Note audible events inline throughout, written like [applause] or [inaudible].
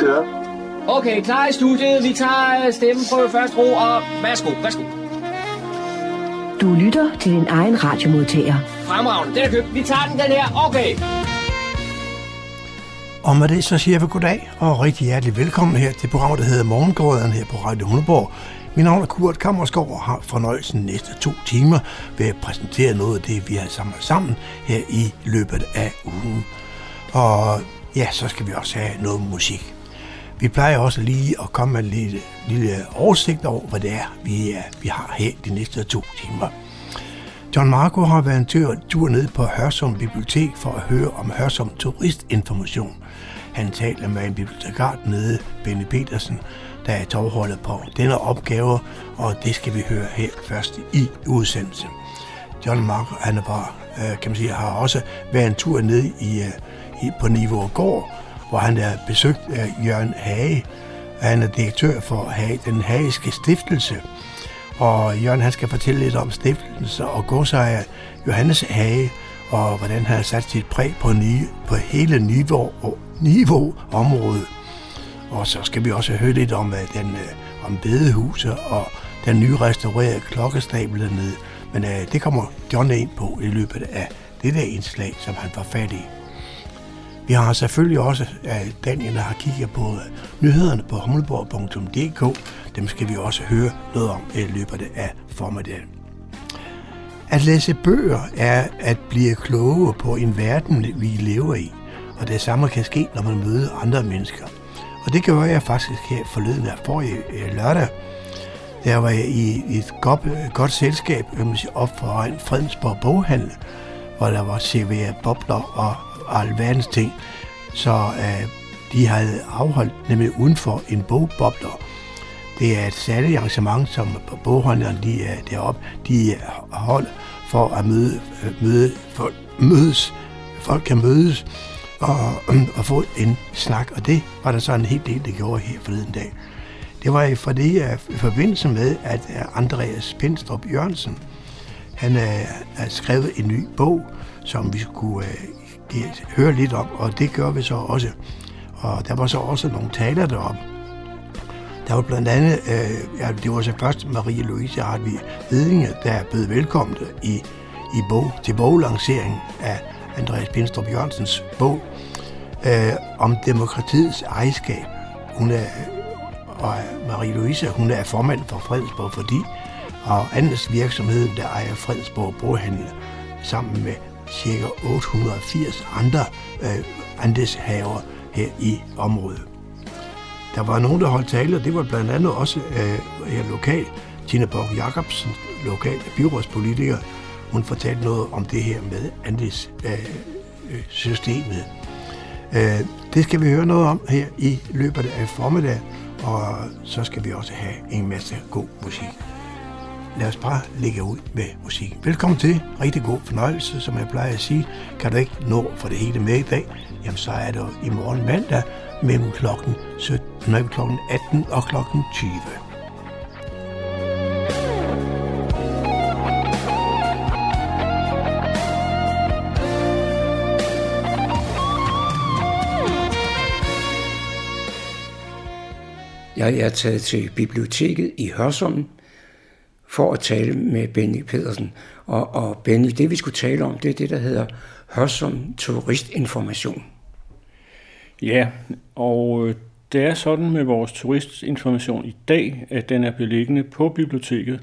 Vi kører. Okay, klar i studiet. Vi tager stemmen på første ro, og værsgo, værsgo. Du lytter til din egen radiomodtager. Fremragende, den er købt. Vi tager den, den her. Okay. Og med det så siger vi goddag og rigtig hjertelig velkommen her til programmet, der hedder Morgengrøderen her på Radio Hundeborg. Mit navn er Kurt Kammerskov og har fornøjelsen næste to timer ved at præsentere noget af det, vi har samlet sammen her i løbet af ugen. Og ja, så skal vi også have noget musik. Vi plejer også lige at komme med en lille, lille oversigt over, hvad det er, vi, er, vi har her de næste to timer. John Marco har været en tur, tur ned på Hørsum Bibliotek for at høre om Hørsum turistinformation. Han taler med en bibliotekar nede, Benny Petersen, der er tovholdet på denne opgave, og det skal vi høre her først i udsendelsen. John Marco, han er bare, øh, kan man sige, har også været en tur ned i, øh, i på Niveau Gård, hvor han er besøgt af Jørgen Hage. Han er direktør for Hage, den Hageske Stiftelse. Og Jørgen han skal fortælle lidt om stiftelsen og godsejer Johannes Hage, og hvordan han har sat sit præg på, nye, på hele niveau, niveau området. Og så skal vi også høre lidt om, den, øh, om bedehuset og den nye restaurerede klokkestabel dernede. Men øh, det kommer John ind på i løbet af det der indslag, som han var fat i. Vi har selvfølgelig også, Daniel, Daniel har kigget på øh, nyhederne på humleborg.dk. Dem skal vi også høre noget om øh, i løbet af formiddagen. At læse bøger er at blive klogere på en verden, vi lever i. Og det samme kan ske, når man møder andre mennesker. Og det gør jeg faktisk her forleden af forrige øh, lørdag. Der var jeg i et godt, godt selskab op for en Fredensborg boghandel, hvor der var serveret bobler og alverdens ting. Så øh, de havde afholdt nemlig uden for en bogbobler. Det er et særligt arrangement, som boghandlerne de er deroppe, de øh, hold for at møde, øh, møde folk, mødes. Folk kan mødes og, øh, og få en snak, og det var der så en hel del, der gjorde her forleden dag. Det var for det i forbindelse med, at Andreas Pindstrup Jørgensen, han har skrevet en ny bog, som vi skulle høre lidt om, og det gør vi så også. Og der var så også nogle taler derom. Der var blandt andet, øh, ja, det var så først Marie-Louise Hartvig Hedinge, der er blevet velkommen i, i bog, til boglanceringen af Andreas Pindstrup Jørgensens bog øh, om demokratiets ejerskab. Hun er, og Marie-Louise, hun er formand for Fredensborg fordi, og andres virksomhed, der ejer Fredensborg Boghandel, sammen med ca. 880 andre øh, andelshaver her i området. Der var nogen, der holdt tale, og det var blandt andet også øh, her lokal. Tina Borg Jacobsen, lokal byrådspolitiker, hun fortalte noget om det her med andelssystemet. Øh, øh, øh, det skal vi høre noget om her i løbet af formiddag, og så skal vi også have en masse god musik lad os bare lægge ud med musikken. Velkommen til. Rigtig god fornøjelse, som jeg plejer at sige. Kan du ikke nå for det hele med i dag, jamen så er det i morgen mandag mellem klokken, 17, nej, klokken 18 og klokken 20. Jeg er taget til biblioteket i Hørsholm for at tale med Benny Pedersen. Og, og Benny, det vi skulle tale om, det er det, der hedder Hørsum Turistinformation. Ja, og øh, det er sådan med vores turistinformation i dag, at den er beliggende på biblioteket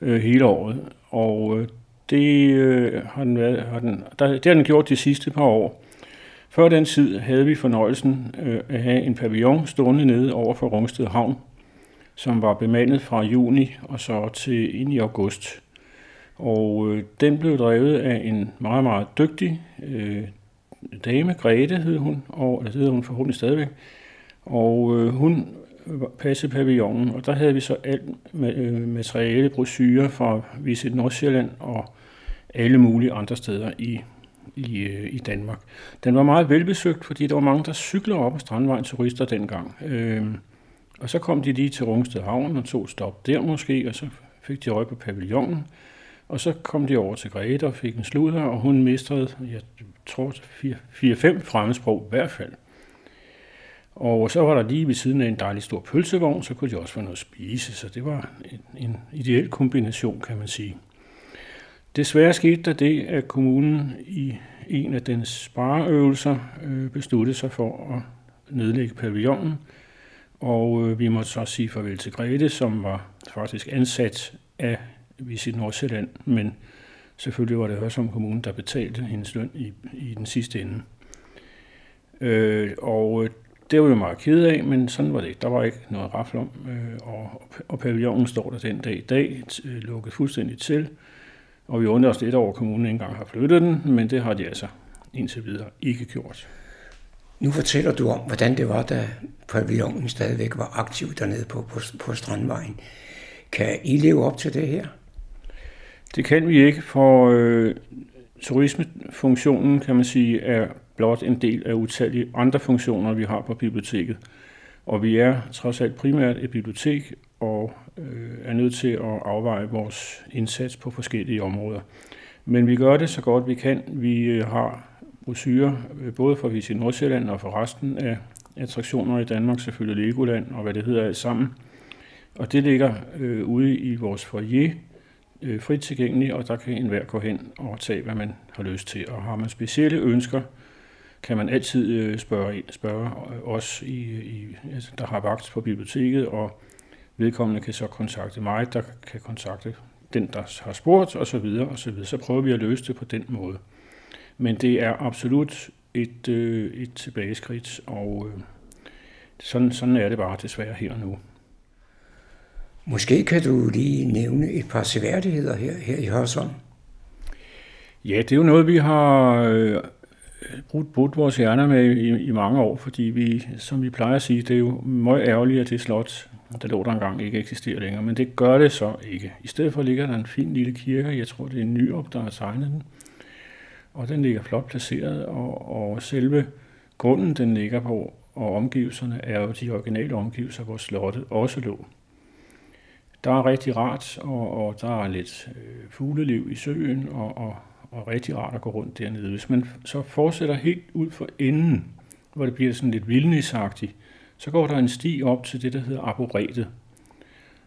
øh, hele året. Og øh, det, øh, har den været, har den, der, det har den gjort de sidste par år. Før den tid havde vi fornøjelsen øh, at have en pavillon stående nede over for Rungsted Havn, som var bemandet fra juni og så til ind i august. Og øh, den blev drevet af en meget, meget dygtig øh, dame, Grete hed hun, og det hedder hun forhåbentlig stadigvæk. Og øh, hun passede pavillonen, og der havde vi så alt med, øh, materiale, brosyrer fra Visit Nordsjælland og alle mulige andre steder i, i, øh, i Danmark. Den var meget velbesøgt, fordi der var mange, der cykler op ad Strandvejen turister dengang. Øh, og så kom de lige til Rungsted Havn og tog stop der måske, og så fik de øje på pavillonen. Og så kom de over til Grete og fik en sludder, og hun mistede, jeg tror, 4-5 fremmedsprog i hvert fald. Og så var der lige ved siden af en dejlig stor pølsevogn, så kunne de også få noget at spise, så det var en, en ideel kombination, kan man sige. Desværre skete der det, at kommunen i en af dens spareøvelser øh, besluttede sig for at nedlægge pavillonen, og øh, vi måtte så sige farvel til Grete, som var faktisk ansat af Visit Nordsjælland, men selvfølgelig var det Hørsholm Kommune, der betalte hendes løn i, i den sidste ende. Øh, og øh, det var vi meget ked af, men sådan var det ikke. Der var ikke noget rafle om, øh, og, og pavillonen står der den dag i dag, øh, lukket fuldstændig til, og vi undrer os lidt over, at kommunen ikke engang har flyttet den, men det har de altså indtil videre ikke gjort. Nu fortæller du om, hvordan det var, da pavillonen stadigvæk var aktiv dernede på, på, på Strandvejen. Kan I leve op til det her? Det kan vi ikke, for øh, turismefunktionen, kan man sige, er blot en del af utallige andre funktioner, vi har på biblioteket. Og vi er trods alt primært et bibliotek og øh, er nødt til at afveje vores indsats på forskellige områder. Men vi gør det så godt vi kan. Vi øh, har brosyrer øh, både for Visit Nordsjælland og for resten af attraktioner i Danmark, selvfølgelig Legoland og hvad det hedder alt sammen. Og det ligger øh, ude i vores foyer, øh, frit tilgængeligt, og der kan enhver gå hen og tage, hvad man har lyst til. Og har man specielle ønsker, kan man altid øh, spørge, spørge øh, os, i, i, altså, der har vagt på biblioteket, og vedkommende kan så kontakte mig, der kan kontakte den, der har spurgt, og så videre, og så videre. Så prøver vi at løse det på den måde. Men det er absolut et, øh, et tilbageskridt, og øh, sådan, sådan er det bare desværre her og nu. Måske kan du lige nævne et par seværdigheder her, her i Hørsholm. Ja, det er jo noget, vi har øh, brudt, brudt vores hjerner med i, i mange år, fordi vi, som vi plejer at sige, det er jo meget ærgerligt, at det slot, der lå der engang, ikke eksisterer længere, men det gør det så ikke. I stedet for ligger der en fin lille kirke, jeg tror, det er Nyrup, der har tegnet den, og den ligger flot placeret, og, og selve grunden, den ligger på, og omgivelserne er jo de originale omgivelser, hvor slottet også lå. Der er rigtig rart, og, og der er lidt øh, fugleliv i søen, og, og, og rigtig rart at gå rundt dernede. Hvis man så fortsætter helt ud for enden, hvor det bliver sådan lidt vildnisagtigt, så går der en sti op til det, der hedder arboretet.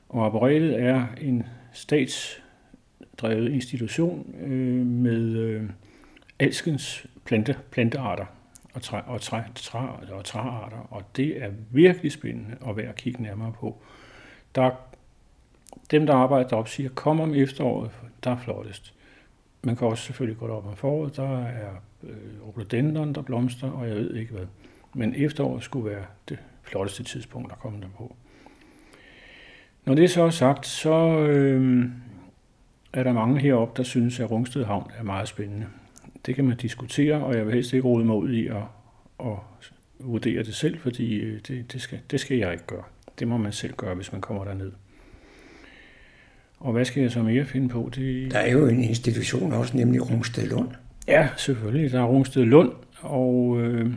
Og arboretet er en statsdrevet institution øh, med øh, alskens plante, plantearter og, træ, og, træ, træ, og træarter, og det er virkelig spændende at være at kigge nærmere på. Der dem, der arbejder deroppe, siger, kom om efteråret, der er flottest. Man kan også selvfølgelig gå op om foråret, der er øh, rhododendron, der blomster, og jeg ved ikke hvad. Men efteråret skulle være det flotteste tidspunkt at komme der på. Når det så er sagt, så øh, er der mange heroppe, der synes, at Rungsted Havn er meget spændende. Det kan man diskutere, og jeg vil helst ikke rode mig ud i at, at vurdere det selv, fordi øh, det, det, skal, det skal jeg ikke gøre. Det må man selv gøre, hvis man kommer derned. Og hvad skal jeg så mere finde på? Det... Der er jo en institution også, nemlig Rungsted Lund. Ja, selvfølgelig. Der er Rungsted Lund, og, øh,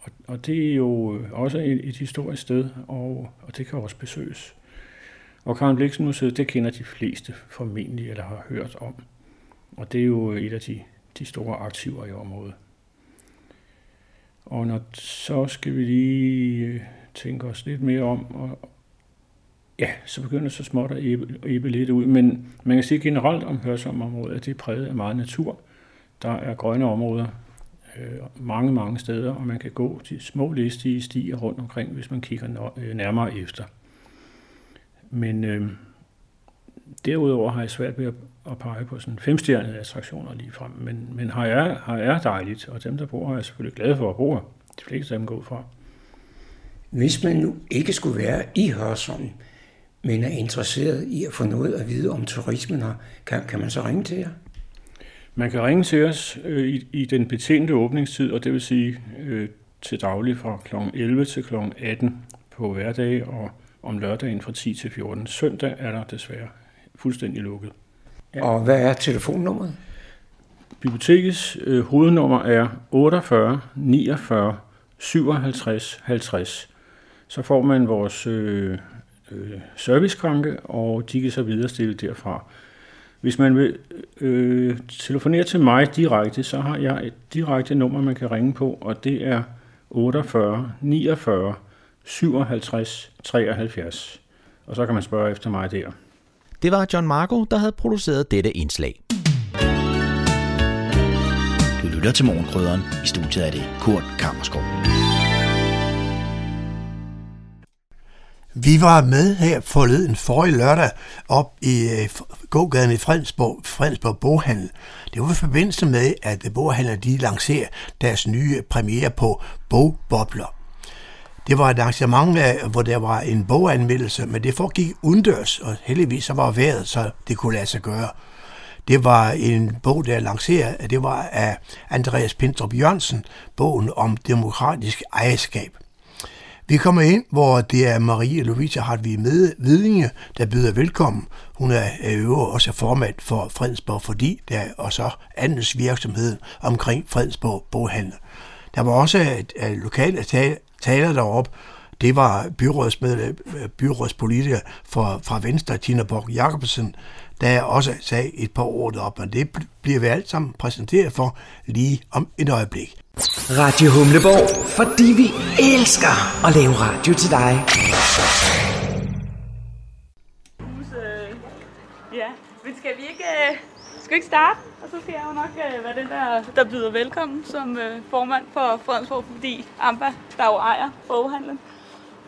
og, og det er jo også et, et historisk sted, og, og det kan også besøges. Og Karen Bliksen Museet, det kender de fleste formentlig, eller har hørt om. Og det er jo et af de, de store aktiver i området. Og når, så skal vi lige øh, tænke os lidt mere om, og, ja, så begynder så småt at æbe, lidt ud. Men man kan sige generelt om hørsomområdet, at det er præget af meget natur. Der er grønne områder øh, mange, mange steder, og man kan gå til små listige stier rundt omkring, hvis man kigger øh, nærmere efter. Men øh, derudover har jeg svært ved at, at pege på sådan femstjernede attraktioner lige frem, men, men har jeg, har jeg dejligt, og dem, der bor er selvfølgelig glade for at bo her. De fleste af dem går fra. Hvis man nu ikke skulle være i Hørsholm, men er interesseret i at få noget at vide om turismen her, kan, kan man så ringe til jer? Man kan ringe til os øh, i, i den betjente åbningstid, og det vil sige øh, til daglig fra kl. 11 til kl. 18 på hverdag, og om lørdagen fra 10 til 14. Søndag er der desværre fuldstændig lukket. Ja. Og hvad er telefonnummeret? Bibliotekets øh, hovednummer er 48 49 57 50. Så får man vores øh, øh, servicekranke, og de kan så viderestille derfra. Hvis man vil øh, telefonere til mig direkte, så har jeg et direkte nummer, man kan ringe på, og det er 48 49 57 73. Og så kan man spørge efter mig der. Det var John Marco, der havde produceret dette indslag. Du lytter til Morgenkrydderen. I studiet er det Kurt Kammerskov. Vi var med her forleden forrige lørdag op i øh, gågaden i Fredensborg, Fredensborg Boghandel. Det var i forbindelse med, at Boghandel de lancerer deres nye premiere på Bogbobler. Det var et arrangement, hvor der var en boganmeldelse, men det foregik udendørs, og heldigvis så var vejret, så det kunne lade sig gøre. Det var en bog, der lanceret, det var af Andreas Pindrup Jørgensen, bogen om demokratisk ejerskab. Vi kommer ind, hvor det er Marie Louise Hartvig med Vidinge, der byder velkommen. Hun er øver også formand for Fredensborg, fordi der og så andens virksomhed omkring Fredensborg Boghandel. Der var også et, et lokale taler deroppe. Det var byrådsmedlem, byrådspolitiker fra, fra Venstre, Tina Borg Jacobsen, der også sagde et par ord deroppe, men det bliver vi alt sammen præsenteret for lige om et øjeblik. Radio Humleborg, fordi vi elsker at lave radio til dig. Ja, men skal vi ikke, øh, skal vi ikke starte? Så skal jeg jo nok øh, være den, der, der byder velkommen som øh, formand for Fredensborg, fordi Amba, der jo ejer boghandlen.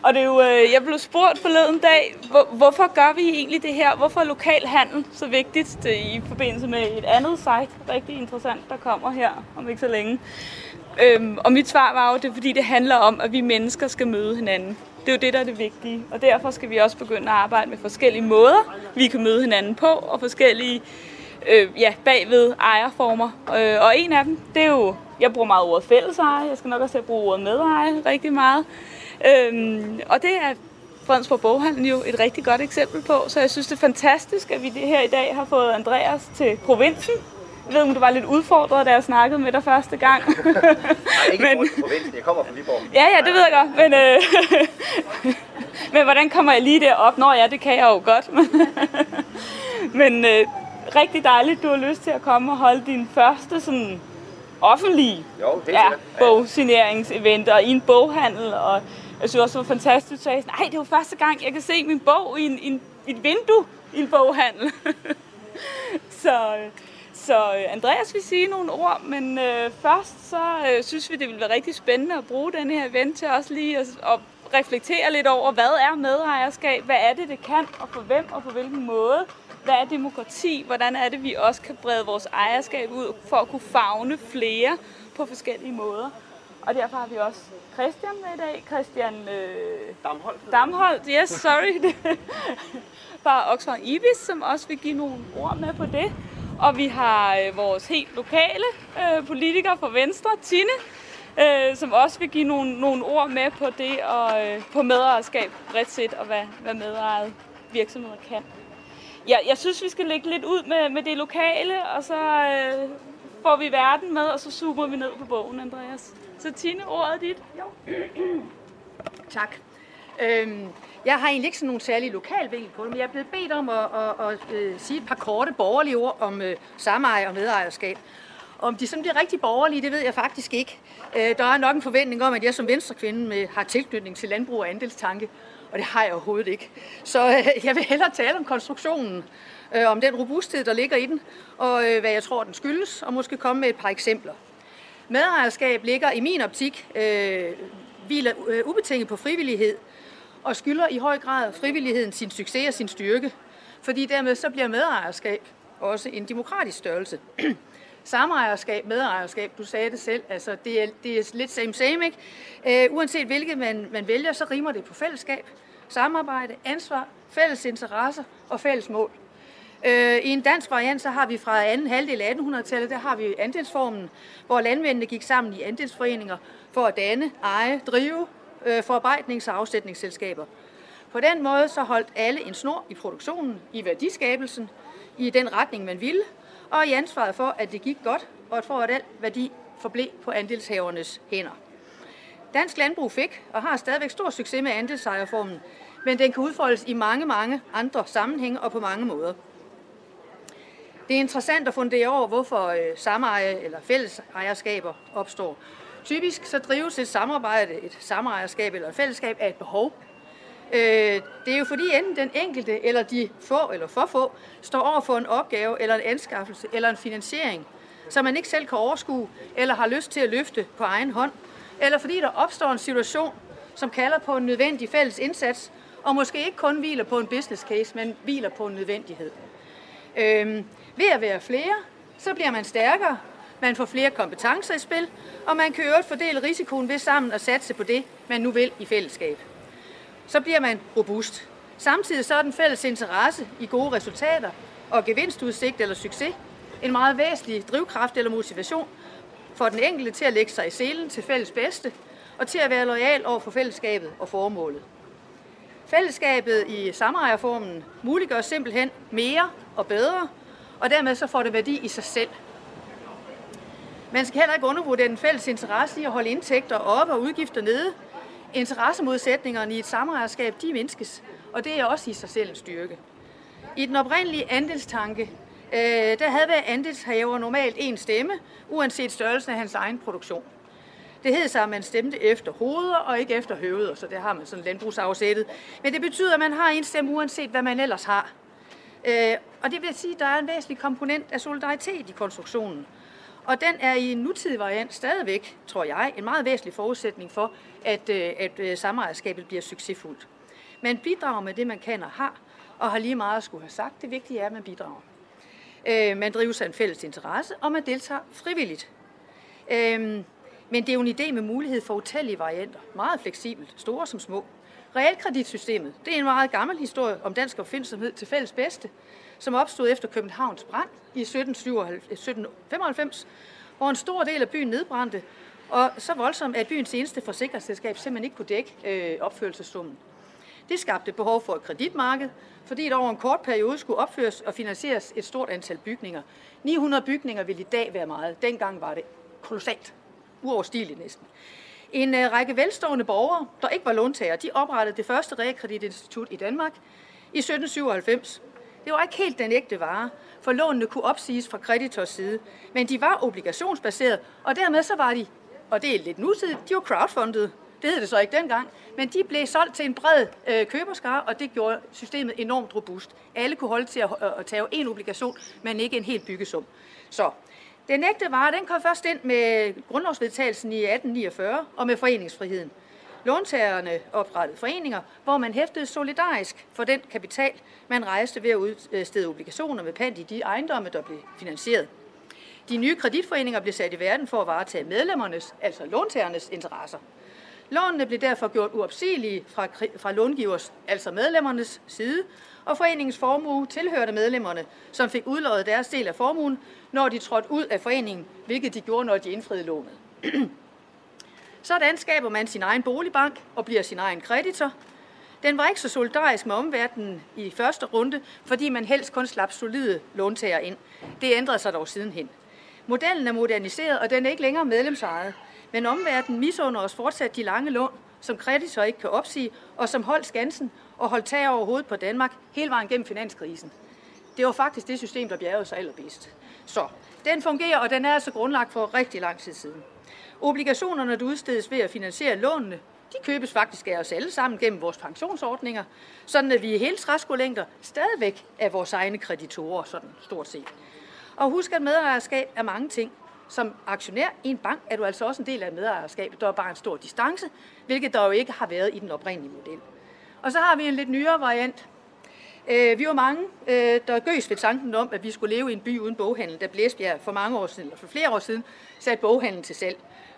Og det er jo, øh, jeg blev spurgt forleden dag, hvor, hvorfor gør vi egentlig det her? Hvorfor er lokal handel så vigtigt det, øh, i forbindelse med et andet site, rigtig interessant, der kommer her om ikke så længe. Øhm, og mit svar var jo, det er fordi, det handler om, at vi mennesker skal møde hinanden. Det er jo det, der er det vigtige. Og derfor skal vi også begynde at arbejde med forskellige måder, vi kan møde hinanden på, og forskellige øh, ja, bagved ejerformer. Øh, og en af dem, det er jo, jeg bruger meget ordet fælleseje, jeg skal nok også bruge ordet medeje rigtig meget. Øhm, og det er Fredensborg Boghandel jo et rigtig godt eksempel på, så jeg synes, det er fantastisk, at vi det her i dag har fået Andreas til provinsen, jeg ved, om du var lidt udfordret, da jeg snakkede med dig første gang. Nej, ikke [laughs] men... provinsen. Jeg kommer fra Viborg. Ja, ja, det ved jeg godt. Men, øh... [laughs] men hvordan kommer jeg lige derop? Nå ja, det kan jeg jo godt. [laughs] men øh, rigtig dejligt, du har lyst til at komme og holde din første sådan offentlige jo, ja, bogsigneringsevent og i en boghandel. Og jeg synes også, det var fantastisk, at du sagde, nej, det jo første gang, jeg kan se min bog i, en, i, en, i et vindue i en boghandel. [laughs] så, så øh, Andreas vil sige nogle ord, men øh, først så øh, synes vi, det vil være rigtig spændende at bruge den her event til også lige at, at reflektere lidt over, hvad er medejerskab, hvad er det, det kan, og for hvem og på hvilken måde. Hvad er demokrati? Hvordan er det, vi også kan brede vores ejerskab ud for at kunne fagne flere på forskellige måder? Og derfor har vi også Christian med i dag. Christian øh, Damholdt. Damholdt, yes, sorry. [laughs] Fra Oxford Ibis, som også vil give nogle ord med på det. Og vi har øh, vores helt lokale øh, politiker fra Venstre, Tine, øh, som også vil give nogle, nogle ord med på det og øh, på medejerskab bredt set, og hvad, hvad medejet virksomheder kan. Ja, jeg synes, vi skal lægge lidt ud med, med det lokale, og så øh, får vi verden med, og så zoomer vi ned på bogen, Andreas. Så Tine, ordet dit. Jo. [clears throat] tak. Øhm, jeg har egentlig ikke sådan nogen særlig lokalvinkel på det, men jeg er blevet bedt om at, at, at, at sige et par korte borgerlige ord om øh, sameje og medejerskab. Om de sådan bliver rigtig borgerlige, det ved jeg faktisk ikke. Øh, der er nok en forventning om, at jeg som venstrekvinde med, øh, har tilknytning til landbrug og andelstanke, og det har jeg overhovedet ikke. Så øh, jeg vil hellere tale om konstruktionen, øh, om den robusthed, der ligger i den, og øh, hvad jeg tror, den skyldes, og måske komme med et par eksempler. Medejerskab ligger i min optik, øh, hviler øh, ubetinget på frivillighed, og skylder i høj grad frivilligheden sin succes og sin styrke, fordi dermed så bliver medejerskab også en demokratisk størrelse. Samejerskab, medejerskab, du sagde det selv, altså det er, det er lidt same same, ikke? Øh, uanset hvilket man, man vælger, så rimer det på fællesskab, samarbejde, ansvar, fælles interesser og fælles mål. Øh, I en dansk variant, så har vi fra anden halvdel af 1800-tallet, der har vi andelsformen, hvor landmændene gik sammen i andelsforeninger for at danne, eje, drive øh, forarbejdnings- og afsætningsselskaber. På den måde så holdt alle en snor i produktionen, i værdiskabelsen, i den retning, man ville, og i ansvaret for, at det gik godt, og for at al værdi forblev på andelshavernes hænder. Dansk landbrug fik og har stadigvæk stor succes med andelsejerformen, men den kan udfoldes i mange, mange andre sammenhænge og på mange måder. Det er interessant at fundere over, hvorfor øh, sameje eller fælles ejerskaber opstår. Typisk så drives et samarbejde, et samejerskab eller et fællesskab af et behov. Øh, det er jo fordi enten den enkelte eller de få eller for få står over for en opgave eller en anskaffelse eller en finansiering, som man ikke selv kan overskue eller har lyst til at løfte på egen hånd, eller fordi der opstår en situation, som kalder på en nødvendig fælles indsats, og måske ikke kun hviler på en business case, men hviler på en nødvendighed. Øhm, ved at være flere, så bliver man stærkere, man får flere kompetencer i spil, og man kan øvrigt fordele risikoen ved sammen at satse på det, man nu vil i fællesskab. Så bliver man robust. Samtidig så er den fælles interesse i gode resultater og gevinstudsigt eller succes en meget væsentlig drivkraft eller motivation for den enkelte til at lægge sig i selen til fælles bedste og til at være lojal over for fællesskabet og formålet. Fællesskabet i samejerformen muliggør simpelthen mere og bedre, og dermed så får det værdi i sig selv. Man skal heller ikke undervurdere den fælles interesse i at holde indtægter oppe og udgifter nede. Interessemodsætningerne i et samejerskab, de mindskes, og det er også i sig selv en styrke. I den oprindelige andelstanke, øh, der havde hver andelshaver normalt en stemme, uanset størrelsen af hans egen produktion. Det hed sig, at man stemte efter hoveder og ikke efter høveder, så det har man sådan landbrugsafsættet. Men det betyder, at man har en stemme uanset hvad man ellers har. Øh, og det vil sige, at der er en væsentlig komponent af solidaritet i konstruktionen. Og den er i en nutidig variant stadigvæk, tror jeg, en meget væsentlig forudsætning for, at, øh, at øh, samarbejdskabet samejerskabet bliver succesfuldt. Man bidrager med det, man kan og har, og har lige meget at skulle have sagt. Det vigtige er, at man bidrager. Øh, man driver sig en fælles interesse, og man deltager frivilligt. Men det er jo en idé med mulighed for utallige varianter. Meget fleksibelt, store som små. Realkreditsystemet, det er en meget gammel historie om dansk opfindsomhed til fælles bedste, som opstod efter Københavns brand i 1795, eh, hvor en stor del af byen nedbrændte, og så voldsomt, at byens eneste forsikringsselskab simpelthen ikke kunne dække øh, opførelsessummen. Det skabte behov for et kreditmarked, fordi der over en kort periode skulle opføres og finansieres et stort antal bygninger. 900 bygninger vil i dag være meget. Dengang var det kolossalt uoverstigeligt næsten. En øh, række velstående borgere, der ikke var låntager, de oprettede det første realkreditinstitut i Danmark i 1797. Det var ikke helt den ægte vare, for lånene kunne opsiges fra kreditors side, men de var obligationsbaseret, og dermed så var de, og det er lidt nutidigt, de var crowdfunded. Det hed det så ikke dengang, men de blev solgt til en bred øh, køberskare, og det gjorde systemet enormt robust. Alle kunne holde til at, øh, at tage en obligation, men ikke en helt byggesum. Så den ægte vare den kom først ind med grundlovsvedtagelsen i 1849 og med foreningsfriheden. Låntagerne oprettede foreninger, hvor man hæftede solidarisk for den kapital, man rejste ved at udstede obligationer med pant i de ejendomme, der blev finansieret. De nye kreditforeninger blev sat i verden for at varetage medlemmernes, altså låntagernes interesser. Lånene blev derfor gjort uopsigelige fra, fra långivers, altså medlemmernes side, og foreningens formue tilhørte medlemmerne, som fik udløjet deres del af formuen, når de trådte ud af foreningen, hvilket de gjorde, når de indfriede lånet. [clears throat] Sådan skaber man sin egen boligbank og bliver sin egen kreditor. Den var ikke så solidarisk med omverdenen i første runde, fordi man helst kun slap solide låntager ind. Det ændrede sig dog sidenhen. Modellen er moderniseret, og den er ikke længere medlemsejet. Men omverdenen misunder os fortsat de lange lån, som kreditor ikke kan opsige, og som holdt skansen og holdt tag over hovedet på Danmark hele vejen gennem finanskrisen. Det var faktisk det system, der bjergede sig allerbedst. Så den fungerer, og den er altså grundlagt for rigtig lang tid siden. Obligationerne, der udstedes ved at finansiere lånene, de købes faktisk af os alle sammen gennem vores pensionsordninger, sådan at vi i hele træskolængder stadigvæk er vores egne kreditorer, sådan stort set. Og husk, at medejerskab er mange ting. Som aktionær i en bank er du altså også en del af medejerskabet. Der er bare en stor distance, hvilket der jo ikke har været i den oprindelige model. Og så har vi en lidt nyere variant. Øh, vi var mange, øh, der gøs ved tanken om, at vi skulle leve i en by uden boghandel, da Blæsbjerg for mange år siden, eller for flere år siden, satte boghandlen til salg.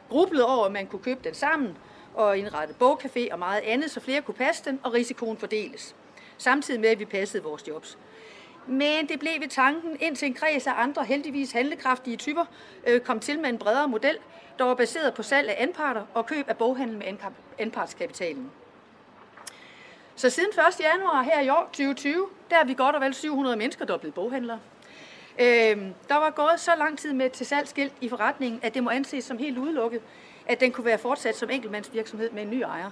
Grublede over, at man kunne købe den sammen og indrette bogcafé og meget andet, så flere kunne passe den, og risikoen fordeles. Samtidig med, at vi passede vores jobs. Men det blev ved tanken, indtil en kreds af andre heldigvis handlekraftige typer øh, kom til med en bredere model, der var baseret på salg af anparter og køb af boghandel med anpartskapitalen. Så siden 1. januar her i år, 2020, der er vi godt og vel 700 mennesker, der er blevet boghandlere. Øh, der var gået så lang tid med til salgskilt i forretningen, at det må anses som helt udelukket, at den kunne være fortsat som enkeltmandsvirksomhed med en ny ejer.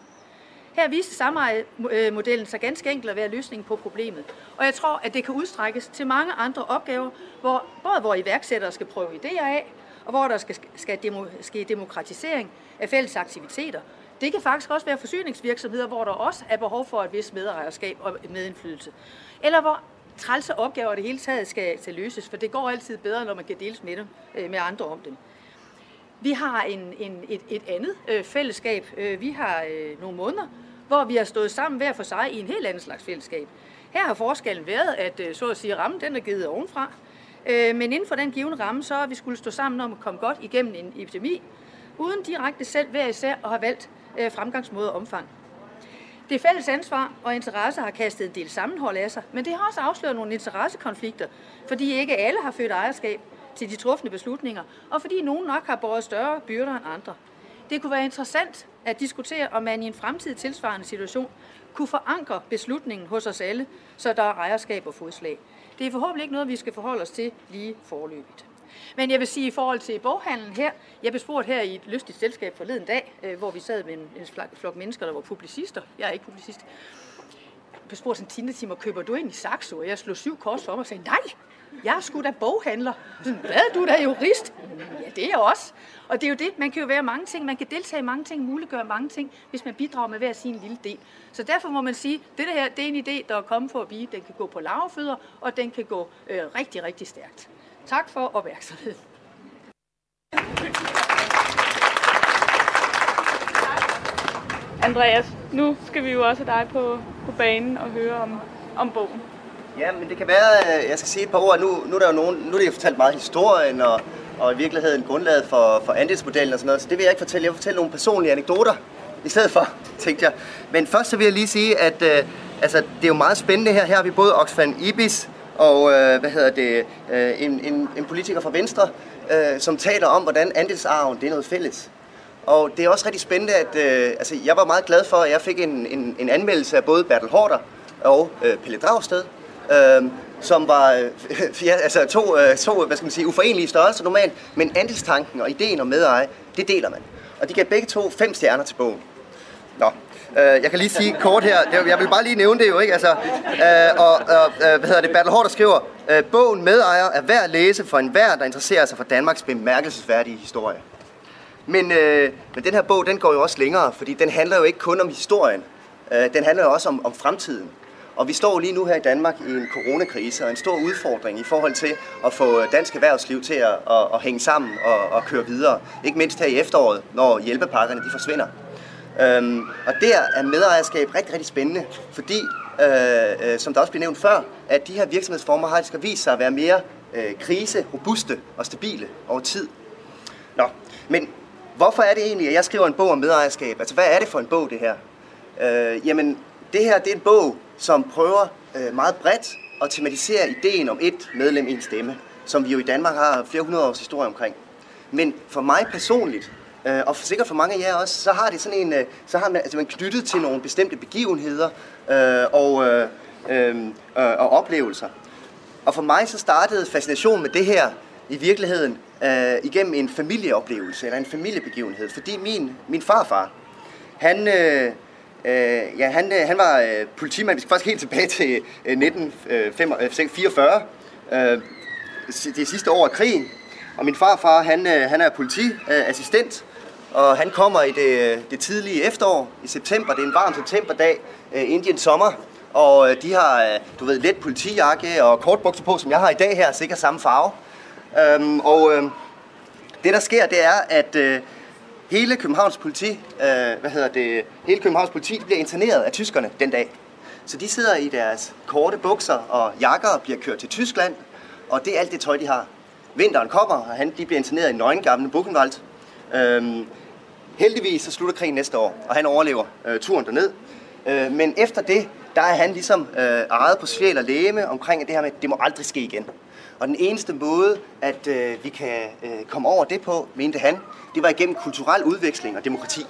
Her viste samarbejdsmodellen sig ganske enkelt at være løsningen på problemet. Og jeg tror, at det kan udstrækkes til mange andre opgaver, hvor, både hvor iværksættere skal prøve idéer af, og hvor der skal, skal demo, ske demokratisering af fælles aktiviteter. Det kan faktisk også være forsyningsvirksomheder, hvor der også er behov for et vis medejerskab og medindflydelse. Eller hvor trælse opgaver det hele taget skal, skal løses, for det går altid bedre, når man kan deles med, dem, øh, med andre om dem. Vi har en, en, et, et andet øh, fællesskab. Øh, vi har øh, nogle måneder, hvor vi har stået sammen hver for sig i en helt anden slags fællesskab. Her har forskellen været, at øh, så at sige, rammen den er givet ovenfra, øh, men inden for den givende ramme, så har vi skulle stå sammen om at komme godt igennem en epidemi, uden direkte selv hver især at have valgt øh, fremgangsmåde og omfang. Det fælles ansvar og interesse har kastet en del sammenhold af sig, men det har også afsløret nogle interessekonflikter, fordi ikke alle har født ejerskab til de trufne beslutninger, og fordi nogen nok har båret større byrder end andre. Det kunne være interessant at diskutere, om man i en fremtidig tilsvarende situation kunne forankre beslutningen hos os alle, så der er ejerskab og fodslag. Det er forhåbentlig ikke noget, vi skal forholde os til lige forløbigt. Men jeg vil sige, i forhold til boghandlen her, jeg blev spurgt her i et lystigt selskab forleden dag, øh, hvor vi sad med en, en flok mennesker, der var publicister. Jeg er ikke publicist. Jeg blev spurgt sådan en timer, køber du ind i Saxo? Og jeg slog syv kors for mig og sagde, nej, jeg er sgu da boghandler. Hvad, du er da jurist? Ja, det er jeg også. Og det er jo det, man kan jo være mange ting, man kan deltage i mange ting, muliggøre mange ting, hvis man bidrager med hver sin lille del. Så derfor må man sige, at det her det er en idé, der er kommet for at blive. Den kan gå på lavfødder, og den kan gå øh, rigtig, rigtig stærkt. Tak for opmærksomheden. Andreas, nu skal vi jo også have dig på, på banen og høre om, om bogen. Ja, men det kan være, at jeg skal sige et par ord. Nu, nu er der jo nogen, nu er det jo fortalt meget historien og, og i virkeligheden grundlaget for, for andelsmodellen og sådan noget, så det vil jeg ikke fortælle. Jeg vil fortælle nogle personlige anekdoter i stedet for, [laughs] tænkte jeg. Men først så vil jeg lige sige, at øh, altså, det er jo meget spændende her. Her har vi både Oxfam Ibis og øh, hvad hedder det, øh, en, en, en politiker fra Venstre, øh, som taler om, hvordan andelsarven det er noget fælles. Og det er også rigtig spændende, at øh, altså, jeg var meget glad for, at jeg fik en, en, en anmeldelse af både Bertel Hårder og øh, Pelle Dragsted, øh, som var øh, [laughs] ja, altså to, øh, to hvad skal man sige, uforenelige størrelser normalt, men andelstanken og ideen om medeje, det deler man. Og de gav begge to fem stjerner til bogen. Nå, øh, jeg kan lige sige kort her, jeg vil bare lige nævne det jo, ikke? Altså, øh, og, og øh, hvad hedder det, Bertel Hårder skriver, øh, bogen Medejer er værd at læse for enhver, der interesserer sig for Danmarks bemærkelsesværdige historie. Men, øh, men den her bog, den går jo også længere, fordi den handler jo ikke kun om historien. Øh, den handler jo også om, om fremtiden. Og vi står lige nu her i Danmark i en coronakrise og en stor udfordring i forhold til at få dansk erhvervsliv til at, at, at hænge sammen og, og køre videre. Ikke mindst her i efteråret, når hjælpepakkerne de forsvinder. Øhm, og der er medejerskab rigtig, rigtig spændende, fordi, øh, øh, som der også blev nævnt før, at de her virksomhedsformer har altså skal vise sig at være mere øh, krise, robuste og stabile over tid. Nå, men hvorfor er det egentlig, at jeg skriver en bog om medejerskab? Altså, hvad er det for en bog, det her? Øh, jamen, det her det er en bog, som prøver øh, meget bredt at tematisere ideen om et medlem i en stemme, som vi jo i Danmark har flere hundrede års historie omkring. Men for mig personligt, øh, og for sikkert for mange af jer også, så har det sådan en, øh, så har man, altså man knyttet til nogle bestemte begivenheder øh, og, øh, øh, øh, og oplevelser. Og for mig så startede fascinationen med det her i virkeligheden øh, igennem en familieoplevelse eller en familiebegivenhed, fordi min, min farfar, han, øh, Øh, ja, han, øh, han var øh, politimand, vi skal faktisk helt tilbage til øh, 1944, øh, øh, øh det sidste år af krigen. Og min farfar, han, øh, han er politiassistent, og han kommer i det, det tidlige efterår, i september. Det er en varm septemberdag, øh, Indiens sommer. Og øh, de har, øh, du ved, let politijakke og kortbukser på, som jeg har i dag her, sikkert samme farve. Øhm, og øh, det, der sker, det er, at øh, hele Københavns politi, øh, hvad hedder det, hele Københavns politi bliver interneret af tyskerne den dag. Så de sidder i deres korte bukser og jakker og bliver kørt til Tyskland, og det er alt det tøj, de har. Vinteren kommer, og han, de bliver interneret i nøgen gamle Buchenwald. Øhm, heldigvis så slutter krigen næste år, og han overlever øh, turen derned. Øh, men efter det, der er han ligesom øh, ejet på sjæl og læme omkring det her med, at det må aldrig ske igen. Og den eneste måde, at øh, vi kan øh, komme over det på, mente han, det var igennem kulturel udveksling og demokrati.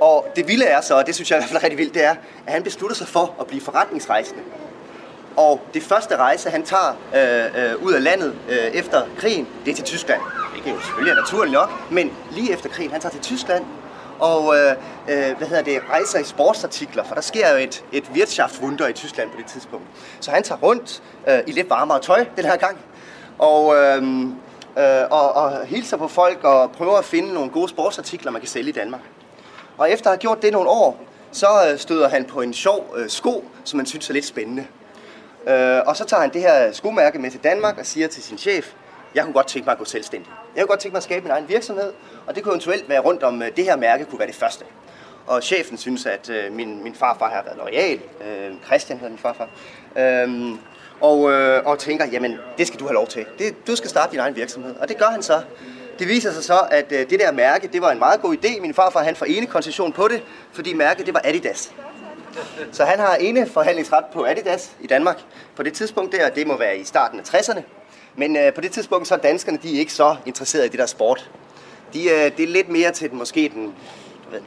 Og det vilde er så, og det synes jeg i hvert fald er rigtig vildt, det er, at han beslutter sig for at blive forretningsrejsende. Og det første rejse, han tager øh, øh, ud af landet øh, efter krigen, det er til Tyskland. Det er jo selvfølgelig naturligt nok, men lige efter krigen, han tager til Tyskland og øh, øh, hvad hedder det, rejser i sportsartikler, for der sker jo et, et Wirtschaftswunder i Tyskland på det tidspunkt. Så han tager rundt øh, i lidt varmere tøj den her gang, og, øh, øh, og, og hilser på folk og prøver at finde nogle gode sportsartikler, man kan sælge i Danmark. Og efter at have gjort det nogle år, så øh, støder han på en sjov øh, sko, som han synes er lidt spændende. Øh, og så tager han det her skomærke med til Danmark og siger til sin chef, jeg kunne godt tænke mig at gå selvstændig. Jeg kunne godt tænke mig at skabe min egen virksomhed, og det kunne eventuelt være rundt om øh, det her mærke kunne være det første. Og chefen synes, at øh, min, min farfar har været lojal. Øh, Christian hedder min farfar. Øh, og, øh, og tænker, jamen det skal du have lov til. Det, du skal starte din egen virksomhed. Og det gør han så. Det viser sig så, at øh, det der mærke, det var en meget god idé. Min farfar han får ene koncession på det, fordi mærket det var Adidas. Så han har ene forhandlingsret på Adidas i Danmark. På det tidspunkt der, det må være i starten af 60'erne. Men øh, på det tidspunkt så er danskerne de er ikke så interesserede i det der sport. De, øh, det er lidt mere til den, måske den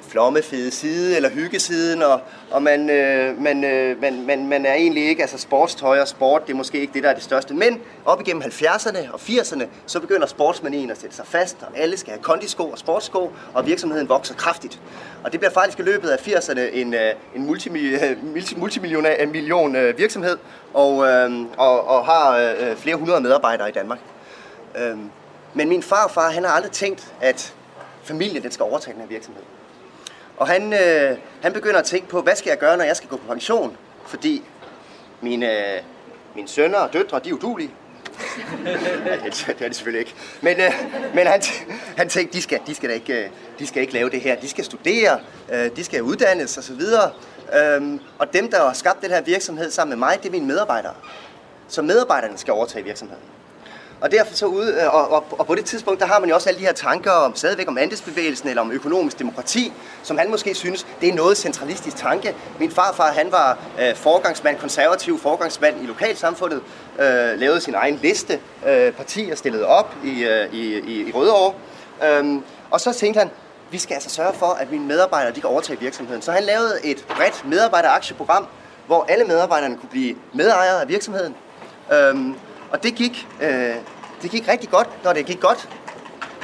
flommefede side eller hyggesiden, og, og man, øh, man, øh, man, man, man er egentlig ikke, altså sportstøj og sport, det er måske ikke det, der er det største. Men op igennem 70'erne og 80'erne, så begynder sportsmanien at sætte sig fast, og alle skal have kondisko og sportsko, og virksomheden vokser kraftigt. Og det bliver faktisk i løbet af 80'erne en, øh, en [laughs] multimillion million øh, virksomhed, og, øh, og, og har øh, flere hundrede medarbejdere i Danmark. Øh, men min farfar, han har aldrig tænkt, at familien den skal overtage den her virksomhed. Og han, øh, han begynder at tænke på, hvad skal jeg gøre, når jeg skal gå på pension? Fordi mine, øh, mine sønner og døtre, de er udulige. det, det er det selvfølgelig ikke. Men, øh, men han, han tænkte, de skal, de, skal da ikke, øh, de skal ikke lave det her. De skal studere, øh, de skal uddannes osv. Øhm, og dem, der har skabt den her virksomhed sammen med mig, det er mine medarbejdere. Så medarbejderne skal overtage virksomheden. Og derfor så ud, øh, og, og, og på det tidspunkt, der har man jo også alle de her tanker om, stadigvæk om andelsbevægelsen eller om økonomisk demokrati, som han måske synes, det er noget centralistisk tanke. Min farfar, han var øh, forgangsmand, konservativ forgangsmand i lokalsamfundet, øh, lavede sin egen liste, øh, partier stillede op i, øh, i, i, i Rødovre. Øhm, og så tænkte han, vi skal altså sørge for, at mine medarbejdere de kan overtage virksomheden. Så han lavede et bredt medarbejderaktieprogram, hvor alle medarbejderne kunne blive medejere af virksomheden. Øhm, og det gik, øh, det gik rigtig godt, når det gik godt.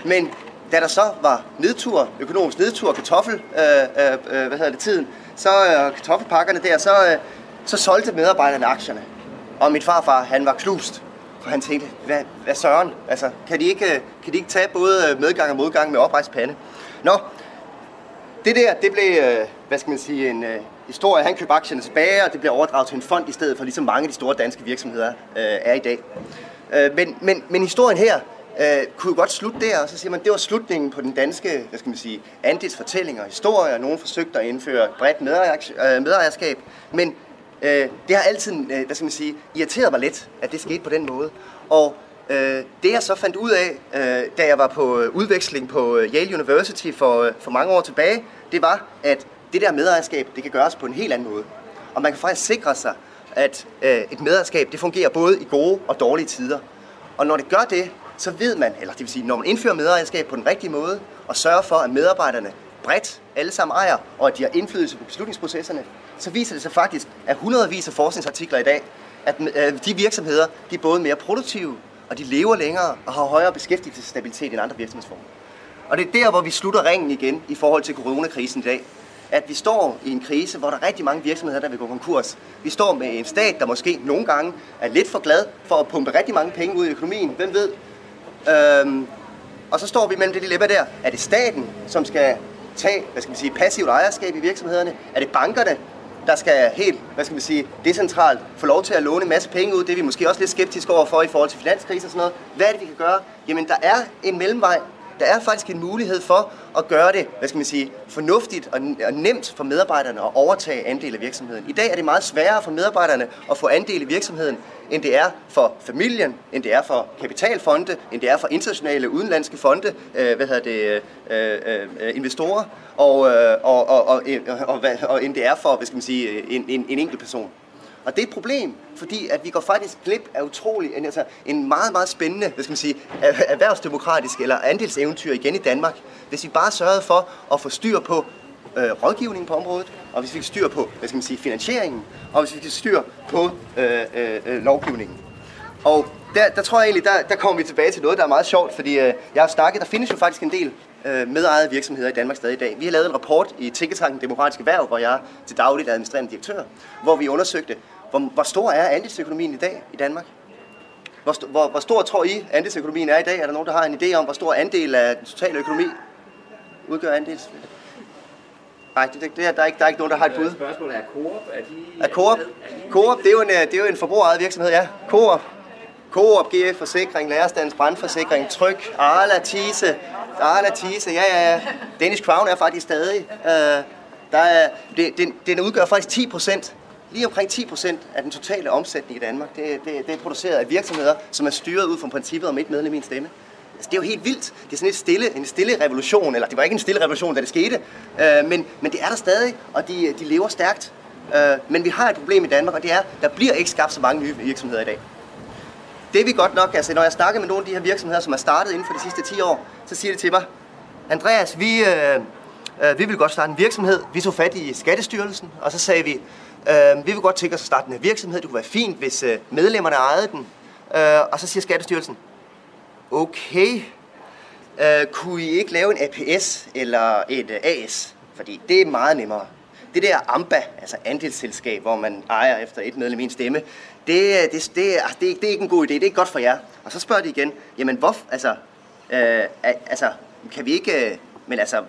Men da der så var nedtur, økonomisk nedtur, kartoffel, øh, øh, øh hvad hedder det, tiden, så øh, kartoffelpakkerne der, så, øh, så solgte medarbejderne aktierne. Og mit farfar, han var klust, for han tænkte, hvad, hvad søren, altså, kan de, ikke, øh, kan de ikke tage både øh, medgang og modgang med oprejst pande? Nå, det der, det blev, hvad skal man sige, en historie. Han købte aktierne tilbage, og det blev overdraget til en fond i stedet for, ligesom mange af de store danske virksomheder øh, er i dag. Øh, men, men, men historien her øh, kunne jo godt slutte der, og så siger man, det var slutningen på den danske, hvad skal man sige, andelsfortælling og historie, og nogen forsøgte at indføre bredt øh, medejerskab, men øh, det har altid, øh, hvad skal man sige, irriteret mig lidt, at det skete på den måde. Og øh, det jeg så fandt ud af, øh, da jeg var på udveksling på øh, Yale University for, øh, for mange år tilbage, det var, at det der medejerskab, det kan gøres på en helt anden måde. Og man kan faktisk sikre sig, at øh, et medejerskab, det fungerer både i gode og dårlige tider. Og når det gør det, så ved man, eller det vil sige, når man indfører medejerskab på den rigtige måde, og sørger for, at medarbejderne bredt alle sammen ejer, og at de har indflydelse på beslutningsprocesserne, så viser det sig faktisk, at hundredvis af forskningsartikler i dag, at øh, de virksomheder, de er både mere produktive, og de lever længere og har højere beskæftigelsesstabilitet end andre virksomhedsformer. Og det er der, hvor vi slutter ringen igen i forhold til coronakrisen i dag at vi står i en krise, hvor der er rigtig mange virksomheder, der vil gå konkurs. Vi står med en stat, der måske nogle gange er lidt for glad for at pumpe rigtig mange penge ud i økonomien. Hvem ved? Øhm, og så står vi mellem det dilemma der. Er det staten, som skal tage hvad skal man sige, passivt ejerskab i virksomhederne? Er det bankerne, der skal helt, hvad skal man sige, decentralt få lov til at låne en masse penge ud. Det er vi måske også lidt skeptiske overfor i forhold til finanskrise og sådan noget. Hvad er det, vi kan gøre? Jamen, der er en mellemvej, der er faktisk en mulighed for at gøre det, hvad skal man sige, fornuftigt og, nemt for medarbejderne at overtage andel af virksomheden. I dag er det meget sværere for medarbejderne at få andel i virksomheden, end det er for familien, end det er for kapitalfonde, end det er for internationale udenlandske fonde, øh, hvad hedder det, øh, øh, investorer, og, øh, og, og, og, og, og, og end det er for, hvad skal man sige, en, en, en enkelt person. Og det er et problem, fordi at vi går faktisk glip af utrolig, altså en meget, meget spændende, hvad skal man sige, erhvervsdemokratisk eller andelseventyr igen i Danmark, hvis vi bare sørgede for at få styr på øh, rådgivningen på området, og hvis vi fik styr på, hvad skal man sige, finansieringen, og hvis vi fik styr på øh, øh, øh, lovgivningen. Og der, der tror jeg egentlig, der, der kommer vi tilbage til noget, der er meget sjovt, fordi øh, jeg har snakket, der findes jo faktisk en del øh, medejede virksomheder i Danmark stadig i dag. Vi har lavet en rapport i Tænketanken Demokratiske Erhverv, hvor jeg er til dagligt administrerende direktør, hvor vi undersøgte, hvor, hvor stor er andelsøkonomien i dag i Danmark? Hvor, hvor, hvor stor tror I, andelsøkonomien er i dag? Er der nogen, der har en idé om, hvor stor andel af den totale økonomi udgør andels? Nej, det, det, er, der, er ikke, der er ikke nogen, der har et bud. Spørgsmålet er Coop, er de... Er Coop? Coop, det er jo en, øh, det er jo en forbrugerejet virksomhed, ja. Coop. Coop, GF Forsikring, Lærerstandens Brandforsikring, Tryk, Arla, Tise, Arla, Tise, ja, ja, ja. Danish Crown er faktisk stadig. Øh, der er, det, den, den udgør faktisk 10 procent, lige omkring 10% af den totale omsætning i Danmark. Det, det, det er produceret af virksomheder, som er styret ud fra princippet om et medlem i en stemme. Altså, det er jo helt vildt. Det er sådan et stille, en stille revolution, eller det var ikke en stille revolution, da det skete, øh, men, men det er der stadig, og de, de lever stærkt. Øh, men vi har et problem i Danmark, og det er, der bliver ikke skabt så mange nye virksomheder i dag. Det vi godt nok, altså når jeg snakker med nogle af de her virksomheder, som er startet inden for de sidste 10 år, så siger de til mig, Andreas, vi, øh, øh, vi vil godt starte en virksomhed. Vi tog fat i Skattestyrelsen, og så sagde vi, øh, vi vil godt tænke os at starte en virksomhed. Det kunne være fint, hvis øh, medlemmerne ejede den. Øh, og så siger Skattestyrelsen, okay, øh, kunne I ikke lave en APS eller et øh, AS? Fordi det er meget nemmere. Det der AMBA, altså andelsselskab, hvor man ejer efter et medlem i en stemme, det, øh, det, det, altså, det, det er ikke en god idé, det er ikke godt for jer. Og så spørger de igen, jamen hvorfor, altså, øh, altså, kan vi ikke, øh, men altså,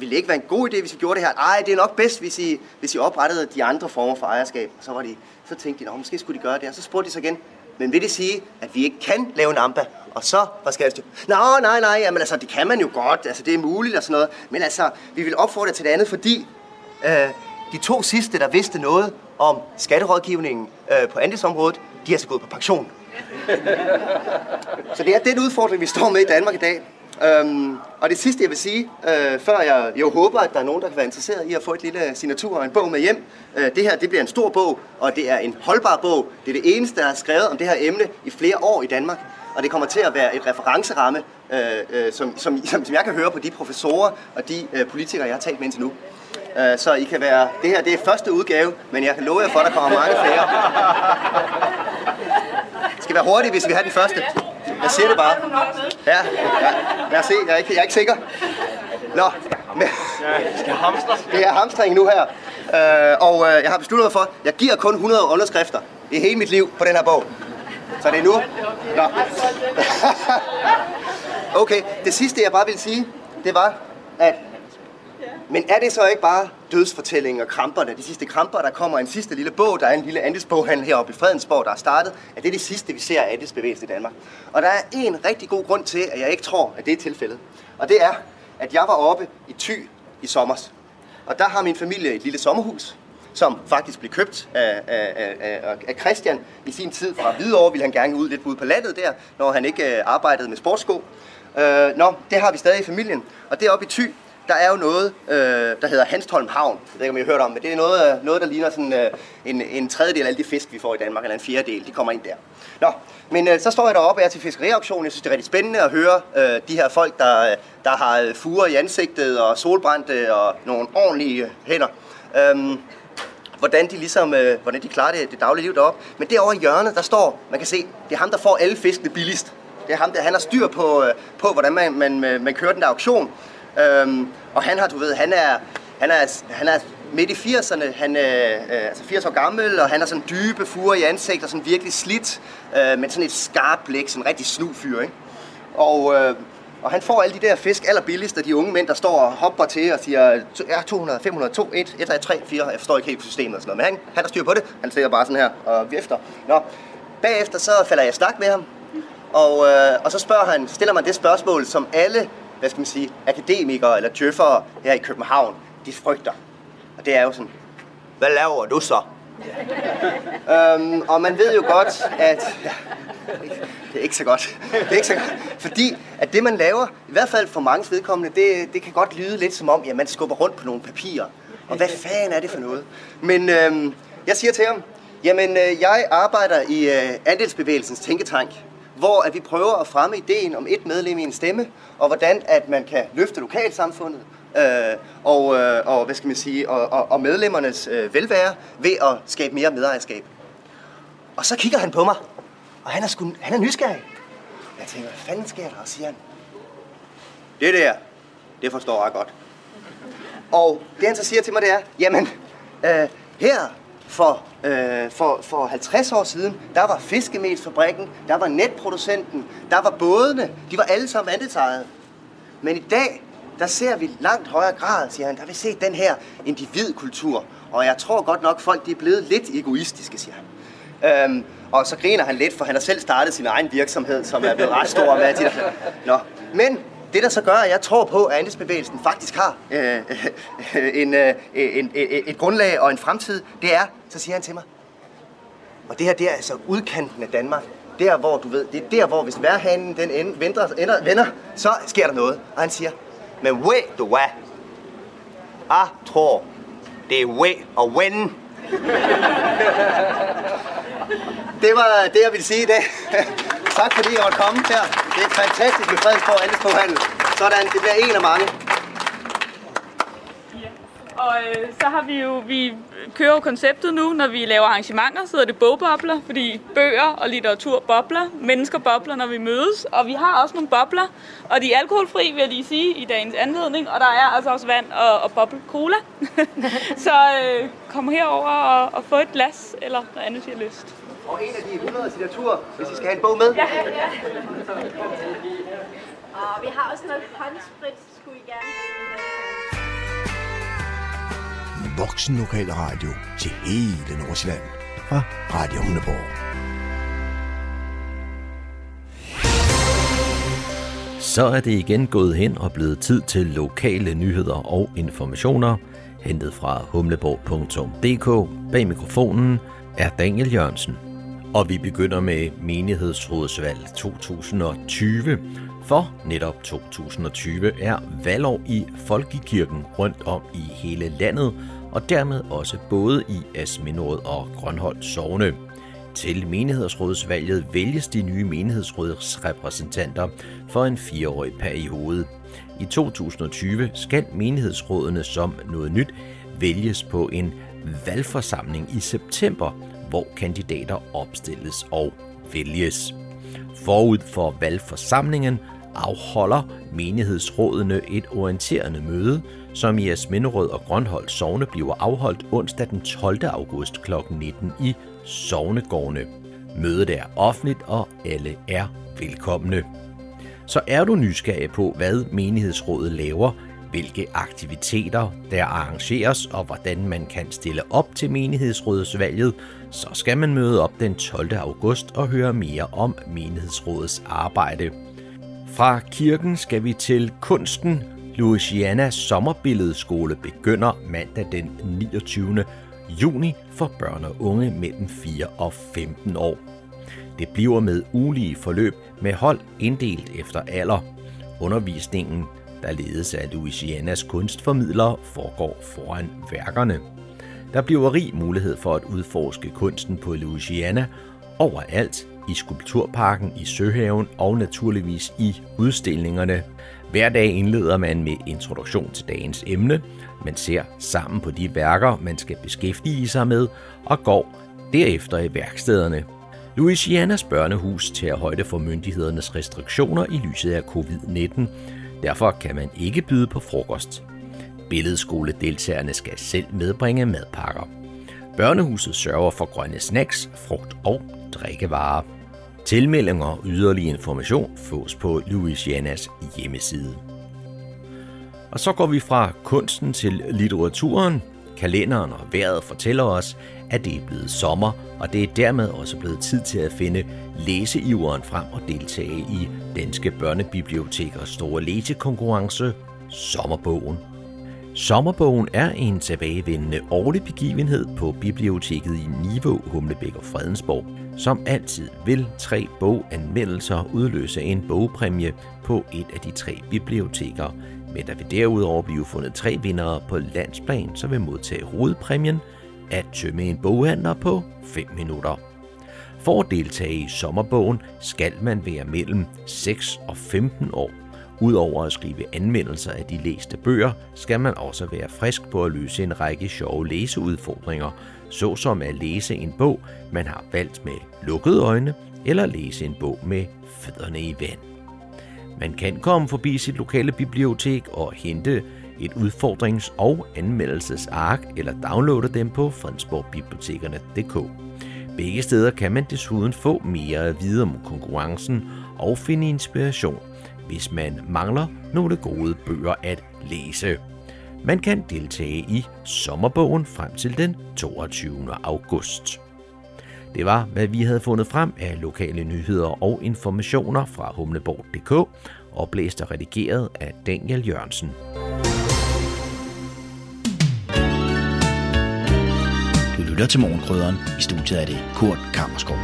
ville det ikke være en god idé, hvis vi gjorde det her? Nej, det er nok bedst, hvis I, hvis I oprettede de andre former for ejerskab. Så, var de, så tænkte de, Nå, måske skulle de gøre det, og så spurgte de så igen, men vil det sige, at vi ikke kan lave en AMBA? Og så var skattestyret, Nå, nej, nej, jamen altså, det kan man jo godt, altså det er muligt og sådan noget. Men altså, vi vil opfordre til det andet, fordi øh, de to sidste, der vidste noget om skatterådgivningen øh, på andelsområdet, de er så gået på pension. [laughs] Så det er den udfordring, vi står med i Danmark i dag. Øhm, og det sidste, jeg vil sige, øh, før jeg jo håber, at der er nogen, der kan være interesseret i at få et lille signatur og en bog med hjem. Øh, det her, det bliver en stor bog, og det er en holdbar bog. Det er det eneste, der er skrevet om det her emne i flere år i Danmark. Og det kommer til at være et referenceramme, øh, øh, som, som, som, som jeg kan høre på de professorer og de øh, politikere, jeg har talt med indtil nu. Øh, så I kan være, det her det er første udgave, men jeg kan love jer for, at der kommer mange flere. Det skal være hurtigt, hvis vi har den første. Jeg siger det bare. Ja, ja. lad os se. Jeg er ikke, jeg er ikke sikker. Nå, men, det er hamstring nu her. Øh, og øh, jeg har besluttet mig for, at jeg giver kun 100 underskrifter i hele mit liv på den her bog. Så det er nu. Nå. [laughs] Okay, det sidste jeg bare vil sige, det var, at men er det så ikke bare dødsfortællingen og kramperne, de sidste kramper, der kommer en sidste lille bog, der er en lille andelsboghandel heroppe i Fredensborg, der er startet, at det er det sidste, vi ser af andelsbevægelsen i Danmark. Og der er en rigtig god grund til, at jeg ikke tror, at det er tilfældet. Og det er, at jeg var oppe i Thy i sommers. Og der har min familie et lille sommerhus, som faktisk blev købt af, af, af, af, Christian i sin tid fra Hvidovre. Ville han gerne ud lidt ud på landet der, når han ikke øh, arbejdede med sportsko. Øh, nå, det har vi stadig i familien. Og deroppe i Thy, der er jo noget, øh, der hedder Hanstholm Havn. Det ved ikke, om I har hørt om, men det er noget, øh, noget der ligner sådan, øh, en, en tredjedel af alle de fisk, vi får i Danmark, eller en fjerdedel, de kommer ind der. Nå, men øh, så står jeg deroppe og er til fiskeriauktion. Jeg synes, det er rigtig spændende at høre øh, de her folk, der, øh, der har øh, fuger i ansigtet og solbrændte og nogle ordentlige hænder. Øhm, hvordan de ligesom, øh, hvordan de klarer det, det daglige liv deroppe. Men derovre i hjørnet, der står, man kan se, det er ham, der får alle fiskene billigst. Det er ham, der han har styr på, øh, på hvordan man, man, man kører den der auktion. Øhm, og han har, du ved, han er, han er, han er midt i 80'erne, han er øh, altså 80 år gammel, og han har sådan dybe furer i ansigtet, og sådan virkelig slidt, øh, men sådan et skarpt blik, sådan en rigtig snu fyr, ikke? Og, øh, og han får alle de der fisk allerbilligst af de unge mænd, der står og hopper til og siger, ja, 200, 500, 2, 1, 1, 3, 4, jeg forstår ikke helt systemet og sådan noget, men han, han har styr på det, han sidder bare sådan her og vifter. Nå, bagefter så falder jeg snak med ham, og, øh, og så spørger han, stiller man det spørgsmål, som alle hvad skal man sige, akademikere eller djøffere her i København, de frygter. Og det er jo sådan, hvad laver du så? [laughs] øhm, og man ved jo godt, at ja, det er ikke så godt. Det er ikke så godt. Fordi at det, man laver, i hvert fald for mange vedkommende, det, det kan godt lyde lidt som om, ja, man skubber rundt på nogle papirer. Og hvad fanden er det for noget? Men øhm, jeg siger til ham, jamen øh, jeg arbejder i øh, andelsbevægelsens tænketank, hvor at vi prøver at fremme ideen om et medlem i en stemme, og hvordan at man kan løfte lokalsamfundet, øh, og, øh, og, hvad skal man sige, og, og, og medlemmernes øh, velvære ved at skabe mere medejerskab. Og så kigger han på mig, og han er, sgu, han er nysgerrig. Jeg tænker, hvad fanden sker der? Og siger han, det der, det forstår jeg godt. Og det han så siger til mig, det er, jamen, øh, her for, øh, for, for 50 år siden, der var fiskemelsfabrikken, der var netproducenten, der var bådene, de var alle sammen andelsejede. Men i dag, der ser vi langt højere grad, siger han, der vil se den her individkultur. Og jeg tror godt nok, folk de er blevet lidt egoistiske, siger han. Øhm, og så griner han lidt, for han har selv startet sin egen virksomhed, som er blevet ret stor med de der. Nå. Men det, der så gør, at jeg tror på, at andelsbevægelsen faktisk har øh, øh, en, øh, en, et, et grundlag og en fremtid, det er, så siger han til mig, og det her, det er altså udkanten af Danmark. Der, hvor du ved, det er der, hvor hvis værhanen den ender, venter, ender, vender, så sker der noget. Og han siger, men ved du hvad? Jeg tror, det er way og when det var det, jeg ville sige i dag. [laughs] tak fordi I måtte komme her. Det er fantastisk med Fredensborg Andelsboghandel. Sådan, det bliver en af mange. Og øh, så har vi jo, vi kører jo konceptet nu, når vi laver arrangementer, så er det bogbobler, fordi bøger og litteratur bobler, mennesker bobler, når vi mødes, og vi har også nogle bobler, og de er alkoholfri, vil jeg lige sige, i dagens anledning, og der er altså også vand og, og boble cola. [laughs] så øh, kom herover og, og få et glas, eller noget andet, I har lyst. Og en af de 100 signaturer, hvis I skal have en bog med. Ja, ja. Og vi har også noget håndsprit, skulle I gerne Voksen Lokal Radio til hele Nordsjælland fra Radio Hundeborg. Så er det igen gået hen og blevet tid til lokale nyheder og informationer, hentet fra humleborg.dk. Bag mikrofonen er Daniel Jørgensen. Og vi begynder med menighedsrådsvalg 2020, for netop 2020 er valgår i Folkekirken rundt om i hele landet, og dermed også både i Asminderød og Grønholdt Sovne. Til menighedsrådsvalget vælges de nye menighedsrådsrepræsentanter for en fireårig periode. I 2020 skal menighedsrådene som noget nyt vælges på en valgforsamling i september, hvor kandidater opstilles og vælges. Forud for valgforsamlingen afholder menighedsrådene et orienterende møde, som i Asminderød og Grønhold Sovne bliver afholdt onsdag den 12. august kl. 19 i Sovnegårdene. Mødet er offentligt, og alle er velkomne. Så er du nysgerrig på, hvad menighedsrådet laver, hvilke aktiviteter der arrangeres og hvordan man kan stille op til menighedsrådsvalget, så skal man møde op den 12. august og høre mere om menighedsrådets arbejde. Fra kirken skal vi til kunsten. Louisiana Sommerbilledskole begynder mandag den 29. juni for børn og unge mellem 4 og 15 år. Det bliver med ulige forløb med hold inddelt efter alder. Undervisningen, der ledes af Louisianas kunstformidlere, foregår foran værkerne. Der bliver rig mulighed for at udforske kunsten på Louisiana overalt i Skulpturparken i Søhaven og naturligvis i udstillingerne. Hver dag indleder man med introduktion til dagens emne. Man ser sammen på de værker, man skal beskæftige sig med, og går derefter i værkstederne. Louisianas børnehus tager højde for myndighedernes restriktioner i lyset af covid-19. Derfor kan man ikke byde på frokost. Billedskoledeltagerne skal selv medbringe madpakker. Børnehuset sørger for grønne snacks, frugt og drikkevarer. Tilmeldinger og yderligere information fås på Louisianas hjemmeside. Og så går vi fra kunsten til litteraturen. Kalenderen og vejret fortæller os, at det er blevet sommer, og det er dermed også blevet tid til at finde læseiveren frem og deltage i Danske Børnebibliotekers store læsekonkurrence, Sommerbogen. Sommerbogen er en tilbagevendende årlig begivenhed på biblioteket i Niveau, Humlebæk og Fredensborg. Som altid vil tre boganmeldelser udløse en bogpræmie på et af de tre biblioteker, men der vil derudover blive fundet tre vindere på landsplan, som vil modtage hovedpræmien at tømme en boghandler på 5 minutter. For at deltage i sommerbogen skal man være mellem 6 og 15 år. Udover at skrive anmeldelser af de læste bøger, skal man også være frisk på at løse en række sjove læseudfordringer, såsom at læse en bog, man har valgt med lukkede øjne, eller læse en bog med fødderne i vand. Man kan komme forbi sit lokale bibliotek og hente et udfordrings- og anmeldelsesark eller downloade dem på fredensborgbibliotekerne.dk. Begge steder kan man desuden få mere at vide om konkurrencen og finde inspiration, hvis man mangler nogle gode bøger at læse. Man kan deltage i sommerbogen frem til den 22. august. Det var, hvad vi havde fundet frem af lokale nyheder og informationer fra humleborg.dk, oplæst og redigeret af Daniel Jørgensen. Du lytter til Morgenkrydderen. I studiet er det Kurt Kammerskov.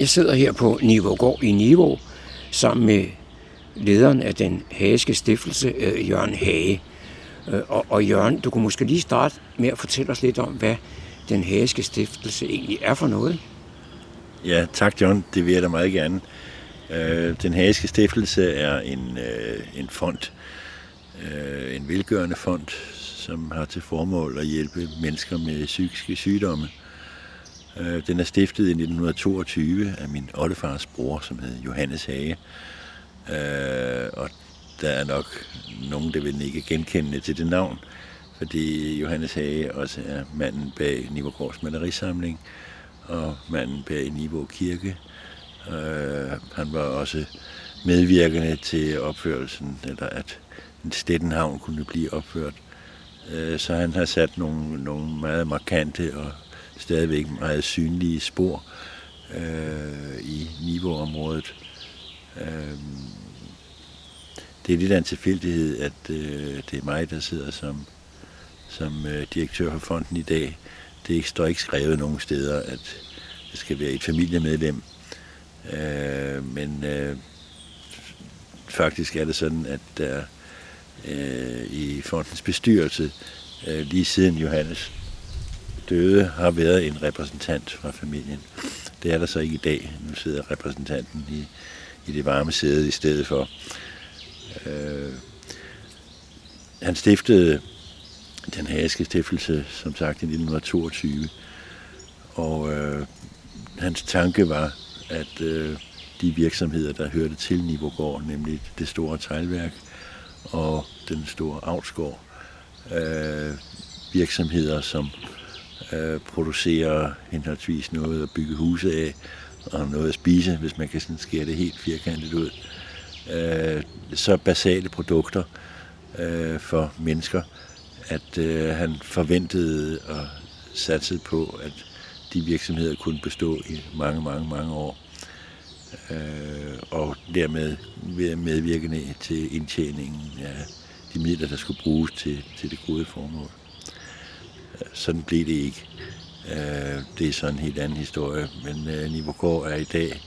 Jeg sidder her på Nivågård i Niveau sammen med lederen af den hageske stiftelse, øh, Jørgen Hage. Øh, og, og Jørgen, du kunne måske lige starte med at fortælle os lidt om, hvad den hageske stiftelse egentlig er for noget. Ja, tak John. Det vil jeg da meget gerne. Øh, den hageske stiftelse er en, en fond, en velgørende fond, som har til formål at hjælpe mennesker med psykiske sygdomme. Øh, den er stiftet i 1922 af min oldefars bror, som hed Johannes Hage. Øh, og der er nok nogen, der vil ikke genkende til det navn, fordi Johannes Hage også er manden bag Nivågårds malerisamling og manden bag Nivå Kirke. Øh, han var også medvirkende til opførelsen, eller at en Stettenhavn kunne blive opført. Så han har sat nogle, nogle meget markante og stadigvæk meget synlige spor øh, i niveauområdet. Øh, det er lidt af en tilfældighed, at øh, det er mig, der sidder som, som øh, direktør for fonden i dag. Det står ikke skrevet nogen steder, at det skal være et familiemedlem. Øh, men øh, faktisk er det sådan, at der øh, i fondens bestyrelse, øh, lige siden Johannes døde, har været en repræsentant fra familien. Det er der så ikke i dag. Nu sidder repræsentanten i, i det varme sæde i stedet for. Øh, han stiftede den hageske stiftelse, som sagt, i 1922. Og øh, hans tanke var, at øh, de virksomheder, der hørte til Nivogård, nemlig det store teglværk og den store avlsgård, øh, virksomheder, som øh, producere henholdsvis noget at bygge huse af, og noget at spise, hvis man kan sådan skære det helt firkantet ud. Øh, så basale produkter øh, for mennesker, at øh, han forventede og satsede på, at de virksomheder kunne bestå i mange, mange, mange år. Øh, og dermed medvirkende til indtjeningen af de midler, der skulle bruges til, til det gode formål. Sådan blev det ikke. Øh, det er sådan en helt anden historie, men øh, er i dag,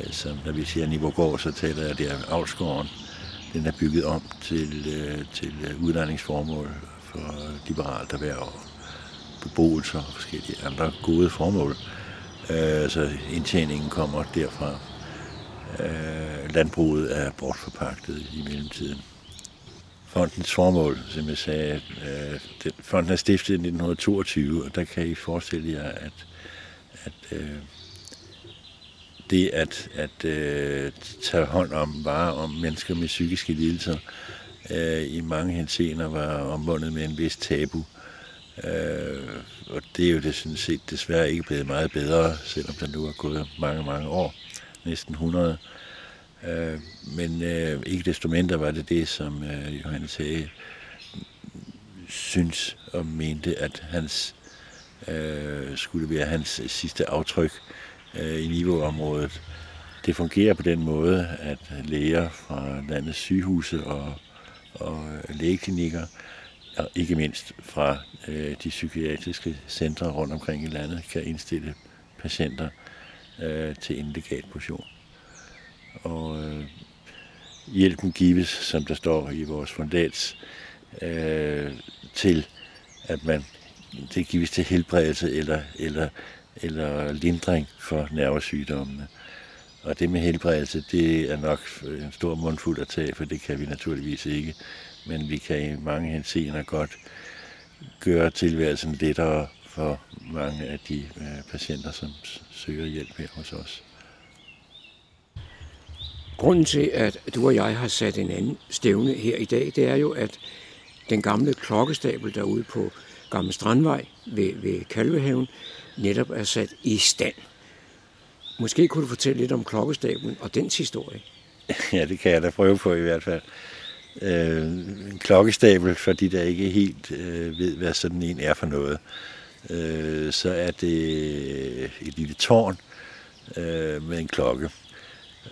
øh, som når vi siger Nivogård, så taler jeg der Avlsgården. Den er bygget om til, øh, til øh, udlejningsformål for liberalt erhverv og beboelser og forskellige andre gode formål. Øh, så indtjeningen kommer derfra. Landbruget er bortforpagtet i mellemtiden fondens formål, som jeg sagde, øh, den, fonden er stiftet i 1922, og der kan I forestille jer, at, at øh, det at, at øh, tage hånd om varer om mennesker med psykiske lidelser øh, i mange henseender var omvundet med en vis tabu. Øh, og det er jo det sådan set desværre ikke blevet meget bedre, selvom der nu er gået mange, mange år, næsten 100 Øh, men øh, ikke desto mindre var det det, som øh, Johannes Hage synes og mente, at hans øh, skulle være hans sidste aftryk øh, i niveauområdet. Det fungerer på den måde, at læger fra landets sygehuse og, og øh, lægeklinikker, og ikke mindst fra øh, de psykiatriske centre rundt omkring i landet, kan indstille patienter øh, til illegal portion og øh, hjælpen gives, som der står i vores fundats, øh, til at man det gives til helbredelse eller, eller, eller lindring for nervesygdommene. Og det med helbredelse, det er nok en stor mundfuld at tage, for det kan vi naturligvis ikke. Men vi kan i mange henseender godt gøre tilværelsen lettere for mange af de øh, patienter, som søger hjælp her hos os. Grunden til, at du og jeg har sat en anden stævne her i dag, det er jo, at den gamle klokkestabel derude på Gamle Strandvej ved, ved Kalvehaven netop er sat i stand. Måske kunne du fortælle lidt om klokkestablen og dens historie. [laughs] Ja, det kan jeg da prøve på i hvert fald. Øh, en klokkestabel, for de der ikke helt øh, ved, hvad sådan en er for noget, øh, så er det et lille tårn øh, med en klokke.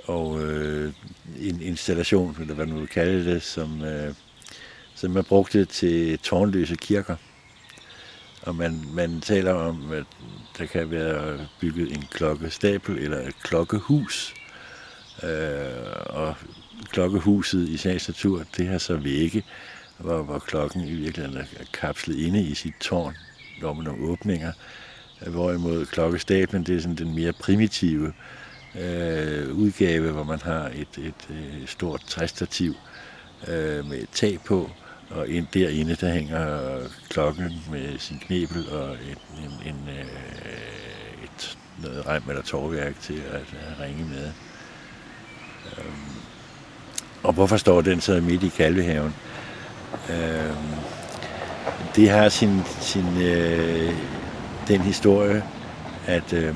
Og øh, en installation, eller hvad man vil kalde det, som, øh, som man brugte til tårnløse kirker. Og man, man taler om, at der kan være bygget en klokkestabel eller et klokkehus. Øh, og klokkehuset i sagens natur, det har så vægge, hvor, hvor klokken i virkeligheden er kapslet inde i sit tårn, når man nogle åbninger. Hvorimod klokkestablen, det er sådan den mere primitive øh, Øh, udgave, hvor man har et, et, et stort træstativ øh, med et tag på, og ind, derinde der hænger klokken med sin knebel og et, en, en, øh, et noget rem eller torværk til at, at ringe med. Øhm, og hvorfor står den så midt i Kalvehaven? Øhm, det har sin, sin øh, den historie, at øh,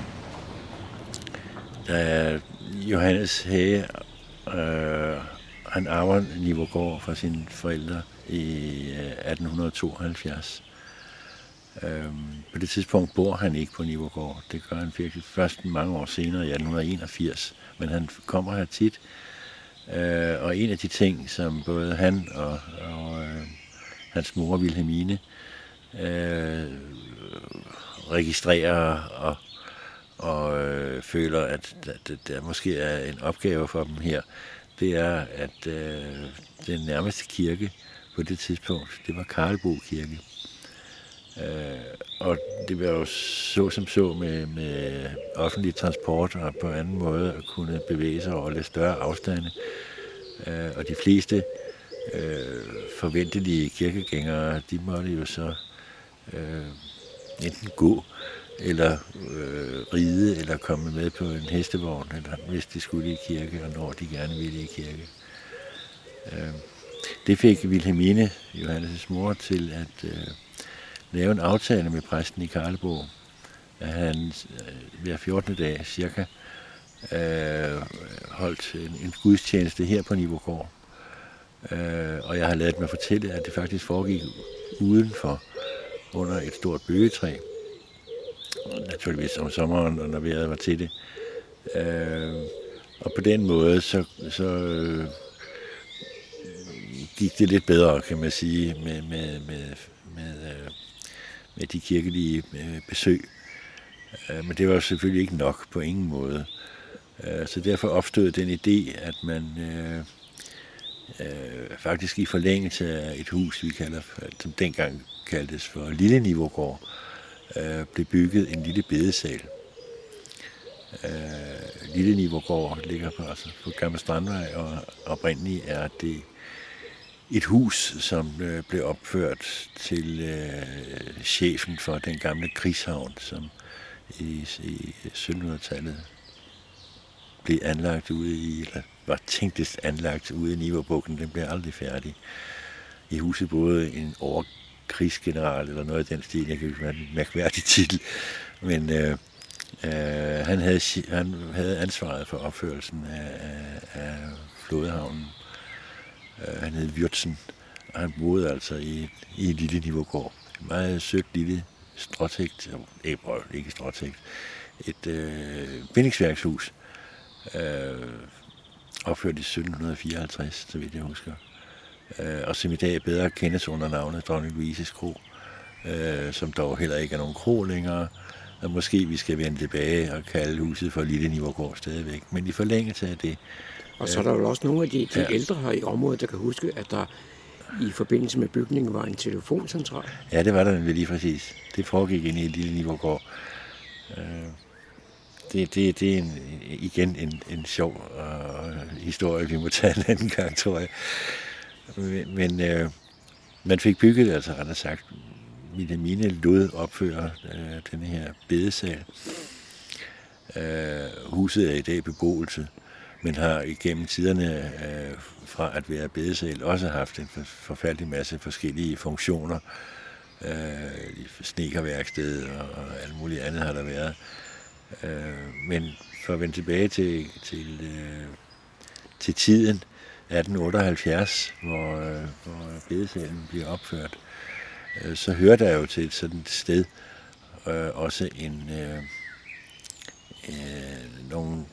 da Johannes Hage, øh, han arver Nivogård fra sine forældre i øh, 1872. Øhm, på det tidspunkt bor han ikke på Nivogård. Det gør han virkelig først mange år senere, i 1881. Men han kommer her tit. Øh, og en af de ting, som både han og, og øh, hans mor Wilhelmine øh, registrerer og, og øh, føler, at der, der måske er en opgave for dem her, det er, at øh, den nærmeste kirke på det tidspunkt, det var Karlbo Kirke. Øh, og det var jo så som så med, med offentlig transport og på anden måde at kunne bevæge sig over lidt større afstande. Øh, og de fleste øh, forventelige kirkegængere, de måtte jo så øh, enten gå eller øh, ride eller komme med på en hestevogn, eller hvis de skulle i kirke, og når de gerne ville i kirke. Øh, det fik Wilhelmine, Johannes' mor, til at øh, lave en aftale med præsten i Karlebo, at han øh, hver 14. dag cirka øh, holdt en, en gudstjeneste her på Nivogård. Øh, og jeg har lavet mig fortælle, at det faktisk foregik udenfor under et stort bøgetræ. Naturligvis om sommeren, når vejret var til det. Øh, og på den måde, så, så øh, gik det lidt bedre, kan man sige, med, med, med, med, øh, med de kirkelige øh, besøg. Øh, men det var selvfølgelig ikke nok på ingen måde. Øh, så derfor opstod den idé, at man øh, øh, faktisk i forlængelse af et hus, vi kalder, som dengang kaldtes for Lille Nivogård, øh, blev bygget en lille bedesal. Øh, Lille Nivergård ligger på, altså på Gamle Strandvej, og oprindeligt er det et hus, som øh, blev opført til øh, chefen for den gamle krigshavn, som i, i 1700-tallet blev anlagt ude i, eller var tænktest anlagt ude i Niverbugten. Den blev aldrig færdig. I huset boede en krigsgeneral eller noget af den stil, jeg kan ikke en mærkværdig titel, men øh, øh, han, havde, han havde ansvaret for opførelsen af, af, af flodhavnen. Øh, han hed Wirtsen, og han boede altså i, i et lille niveaugård. Et meget sødt lille stråtægt, ikke, ikke stråtægt, et øh, bindingsværkshus, øh, opført i 1754, så vidt jeg husker. Øh, og som i dag bedre kendes under navnet Dronning Louises Kro, øh, som dog heller ikke er nogen kro længere, og måske vi skal vende tilbage og kalde huset for Lille Niveaugård stadigvæk. Men i forlængelse af det, og så er der jo også nogle af de, de ja. ældre her i området, der kan huske, at der i forbindelse med bygningen var en telefoncentral. Ja, det var der lige præcis. Det foregik ind i lille Niveaugård. Øh, det, det, det er en, igen en, en sjov uh, historie, vi må tage en anden gang, tror jeg. Men, men man fik bygget, altså ret sagt, mine lod opføre øh, den her bedesal. Øh, huset er i dag beboelse. men har igennem tiderne øh, fra at være bedesal også haft en forfærdelig masse forskellige funktioner. Øh, snekerværksted og, og alt muligt andet har der været. Øh, men for at vende tilbage til, til, øh, til tiden, 1878, hvor, øh, hvor bedesalen bliver opført, øh, så hører der jo til et sådan sted øh, også en, øh, øh, nogle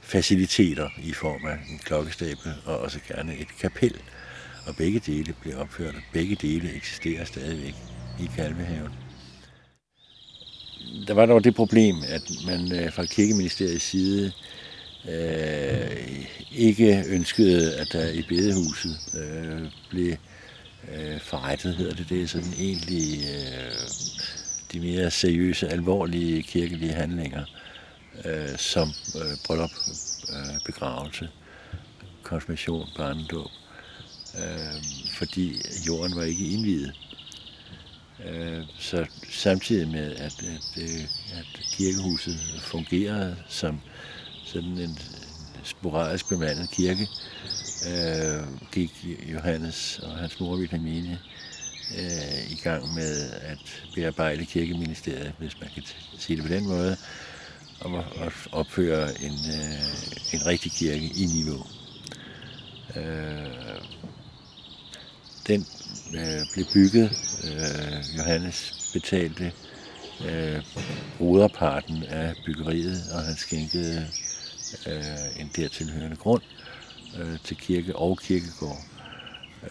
faciliteter i form af en klokkestabel og også gerne et kapel. Og begge dele bliver opført, og begge dele eksisterer stadigvæk i Kalvehaven. Der var dog det problem, at man øh, fra kirkeministeriets side øh, ikke ønskede, at der i bedehuset øh, blev øh, forrettet, hedder det det, er sådan egentlig øh, de mere seriøse, alvorlige kirkelige handlinger øh, som øh, bryllup, øh, begravelse, konfirmation, barnedåb, øh, fordi jorden var ikke indvidet. Øh, så samtidig med, at, at, øh, at kirkehuset fungerede som sådan en sporadisk bemandet kirke, øh, gik Johannes og hans mor Vitamine øh, i gang med at bearbejde kirkeministeriet, hvis man kan sige det på den måde, om at opføre en, øh, en rigtig kirke i niveau. Øh, den øh, blev bygget. Øh, Johannes betalte øh, broderparten af byggeriet, og han skænkede øh, en dertilhørende grund øh, til kirke og kirkegård.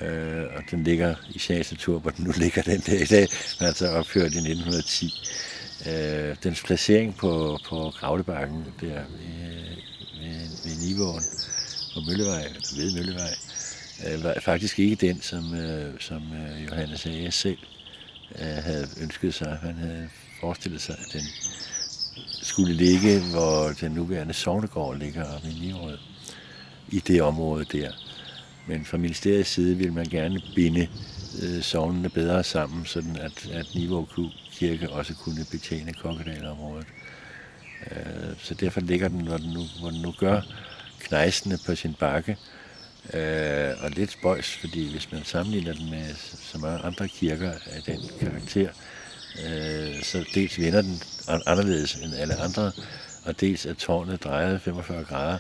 Øh, og den ligger i Sagens Natur, hvor den nu ligger den der i dag, men altså opført i 1910. Øh, dens placering på, på Gravlebakken, der ved, ved, ved Nivåen på Møllevej, eller ved Møllevej, øh, var faktisk ikke den, som, øh, som øh, Johannes A. selv øh, havde ønsket sig. Han havde forestillet sig, at den skulle ligge, hvor den nuværende Sognegård ligger oppe i Niverød, i det område der. Men fra ministeriets side ville man gerne binde øh, sovnene bedre sammen, sådan at, at Niveau Kirke også kunne betjene Kokkedalområdet. Øh, så derfor ligger den, hvor den nu, hvor den nu gør, knejsende på sin bakke. Øh, og lidt spøjs, fordi hvis man sammenligner den med så mange andre kirker af den karakter, øh, så dels vender den anderledes end alle andre, og dels er tårnet drejet 45 grader,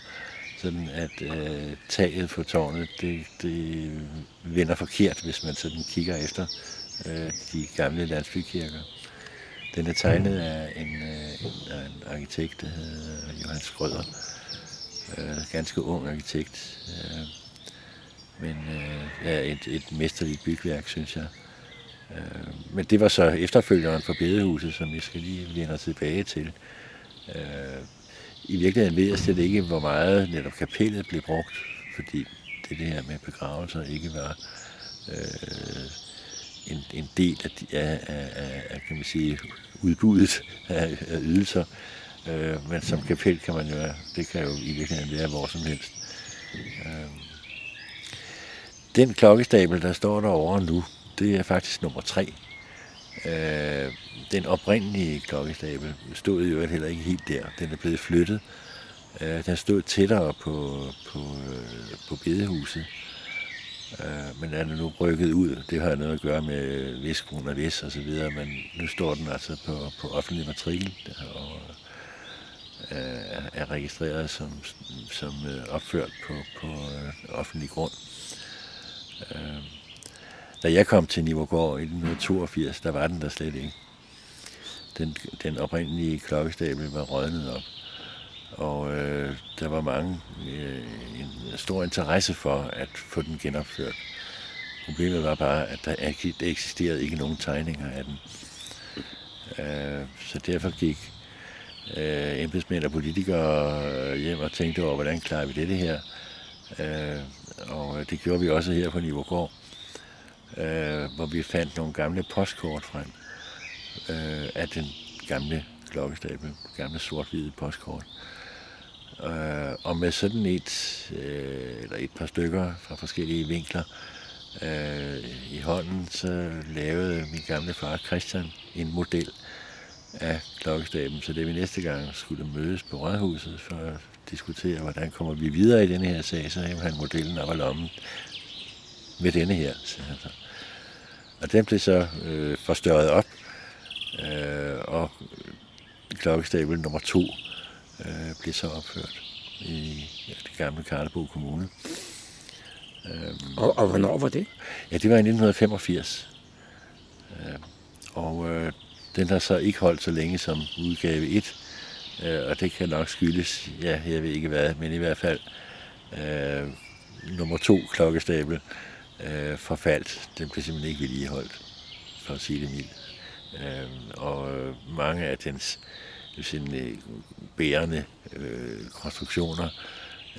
sådan at øh, taget på tårnet, det, det vender forkert, hvis man sådan kigger efter øh, de gamle landsbykirker. Den er tegnet af en, øh, en, af en arkitekt, der hedder Johan Skrøder. Øh, ganske ung arkitekt. Øh, men øh, ja, et, et mesterligt bygværk, synes jeg. Øh, men det var så efterfølgeren for Bedehuset, som vi skal lige vende tilbage til. Øh, I virkeligheden ved jeg slet ikke, hvor meget netop kapellet blev brugt, fordi det, det her med begravelser ikke var øh, en, en del af, de, af, af, af kan man sige, udbuddet af, af ydelser. Øh, men som kapel kan man jo, det kan jo i virkeligheden være hvor som helst. Øh, den klokkestabel, der står derovre nu, det er faktisk nummer tre. Øh, den oprindelige klokkestabel stod jo heller ikke helt der. Den er blevet flyttet. Øh, den stod tættere på, på, øh, på bedehuset. Øh, men er nu rykket ud. Det har noget at gøre med Viskron og Vis og så videre, men nu står den altså på, på offentlig matrikel og øh, er registreret som, som øh, opført på, på øh, offentlig grund. Øh, da jeg kom til Nivergård i 1982, der var den der slet ikke. Den, den oprindelige klokkestabel var rødnet op. Og øh, der var mange, øh, en stor interesse for at få den genopført. Problemet var bare, at der eksisterede ikke nogen tegninger af den. Øh, så derfor gik øh, embedsmænd og politikere øh, hjem og tænkte over, hvordan klarer vi det her. Øh, og øh, det gjorde vi også her på Nivogård øh, hvor vi fandt nogle gamle postkort frem øh, af den gamle klokkestabel, gamle sort-hvide postkort. Øh, og med sådan et, øh, eller et par stykker fra forskellige vinkler øh, i hånden, så lavede min gamle far Christian en model af klokkestaben, så det vi næste gang skulle mødes på Rådhuset for at diskutere, hvordan kommer vi videre i denne her sag, så hæver han modellen op ad lommen med denne her. sagde han så. Og den blev så øh, forstørret op, øh, og klokkestabel nummer to øh, blev så opført i ja, det gamle Karlebo Kommune. Øhm, Og, og hvornår var det? Ja, det var i 1985. Øh, og øh, den har så ikke holdt så længe som udgave 1, øh, og det kan nok skyldes, ja, jeg ved ikke hvad, men i hvert fald øh, nummer to klokkestabel øh, forfaldt. Den blev simpelthen ikke vedligeholdt, for at sige det mildt. Øh, og øh, mange af dens sådan, øh, bærende øh, konstruktioner,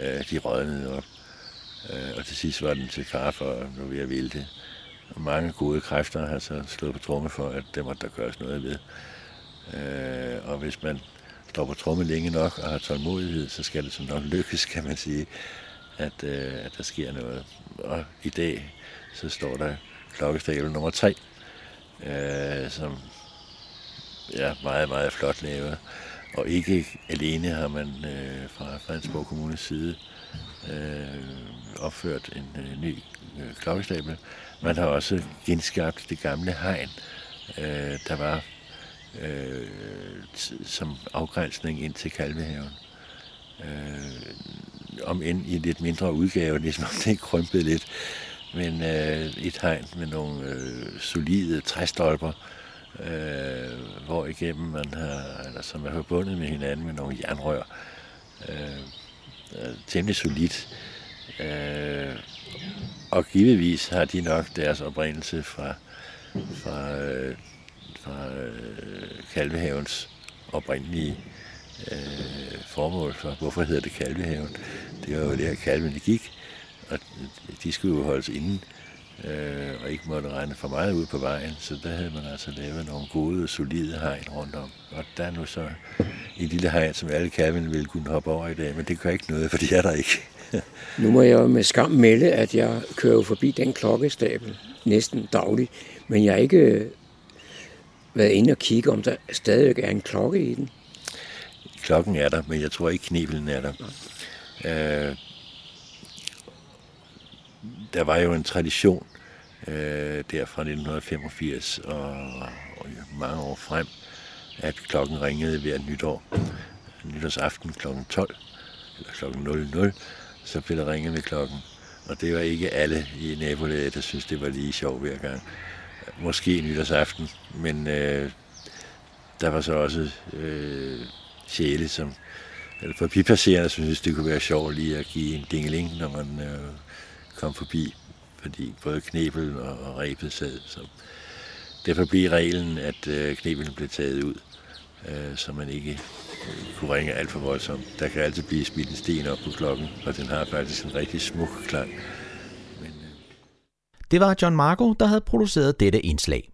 øh, de rådnede op. Øh, og til sidst var den til far for, nu vil jeg vælte. Og mange gode kræfter har så slået på tromme for, at det måtte der gøres noget ved. Øh, og hvis man står på tromme længe nok og har tålmodighed, så skal det så nok lykkes, kan man sige, at, øh, at der sker noget. Og i dag, så står der klokkestabel nummer 3, øh, som er meget, meget flot lavet. Og ikke alene har man øh, fra Fredensborg Kommunes side øh, opført en øh, ny øh, klokkestabel. Man har også genskabt det gamle hegn, øh, der var øh, t- som afgrænsning ind til Kalvehaven. Øh, om end i en lidt mindre udgave, ligesom det krympede lidt. Men øh, et hegn med nogle øh, solide træstolper, øh, hvor igennem man har, eller som er forbundet med hinanden med nogle jernrør. Øh, øh, temmelig solidt. Øh, og givetvis har de nok deres oprindelse fra, fra, øh, fra øh, Kalvehavens oprindelige øh, Øh, formål for, hvorfor hedder det Kalvehaven. Det var jo der, kalvene gik, og de skulle jo holdes inden, øh, og ikke måtte regne for meget ud på vejen, så der havde man altså lavet nogle gode, solide hegn rundt om. Og der er nu så en lille hegn, som alle kalvene ville kunne hoppe over i dag, men det gør ikke noget, for de er der ikke. [laughs] Nu må jeg jo med skam melde, at jeg kører jo forbi den klokkestabel næsten dagligt, men jeg har ikke været inde og kigge, om der stadigvæk er en klokke i den. Klokken er der, men jeg tror ikke, knebelen er der. Øh, der var jo en tradition øh, der fra 1985 og, og mange år frem, at klokken ringede hver nytår. Nytårsaften kl. 12 eller kl. 00, så blev der ringet med klokken. Og det var ikke alle i nabolaget, der synes det var lige sjovt hver gang. Måske nytårsaften, men øh, der var så også øh, sjæle, som eller forbipasserende, som synes, det kunne være sjovt lige at give en dingeling, når man øh, kom forbi, fordi både knebel og, og rebet sad. Så derfor blev reglen, at øh, knebelen blev taget ud, øh, så man ikke øh, kunne ringe alt for voldsomt. Der kan altid blive smidt en sten op på klokken, og den har faktisk en rigtig smuk klang. Men øh, Det var John Marco, der havde produceret dette indslag.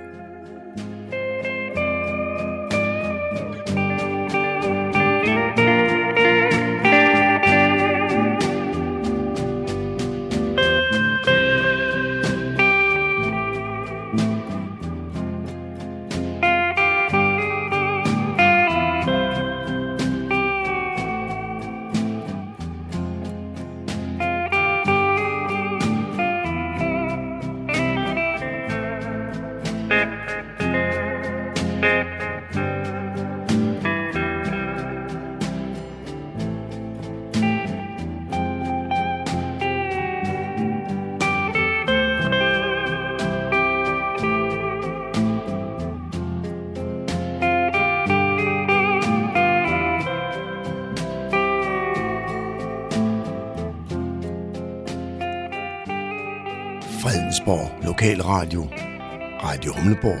Radio Humleborg, Nordsjællands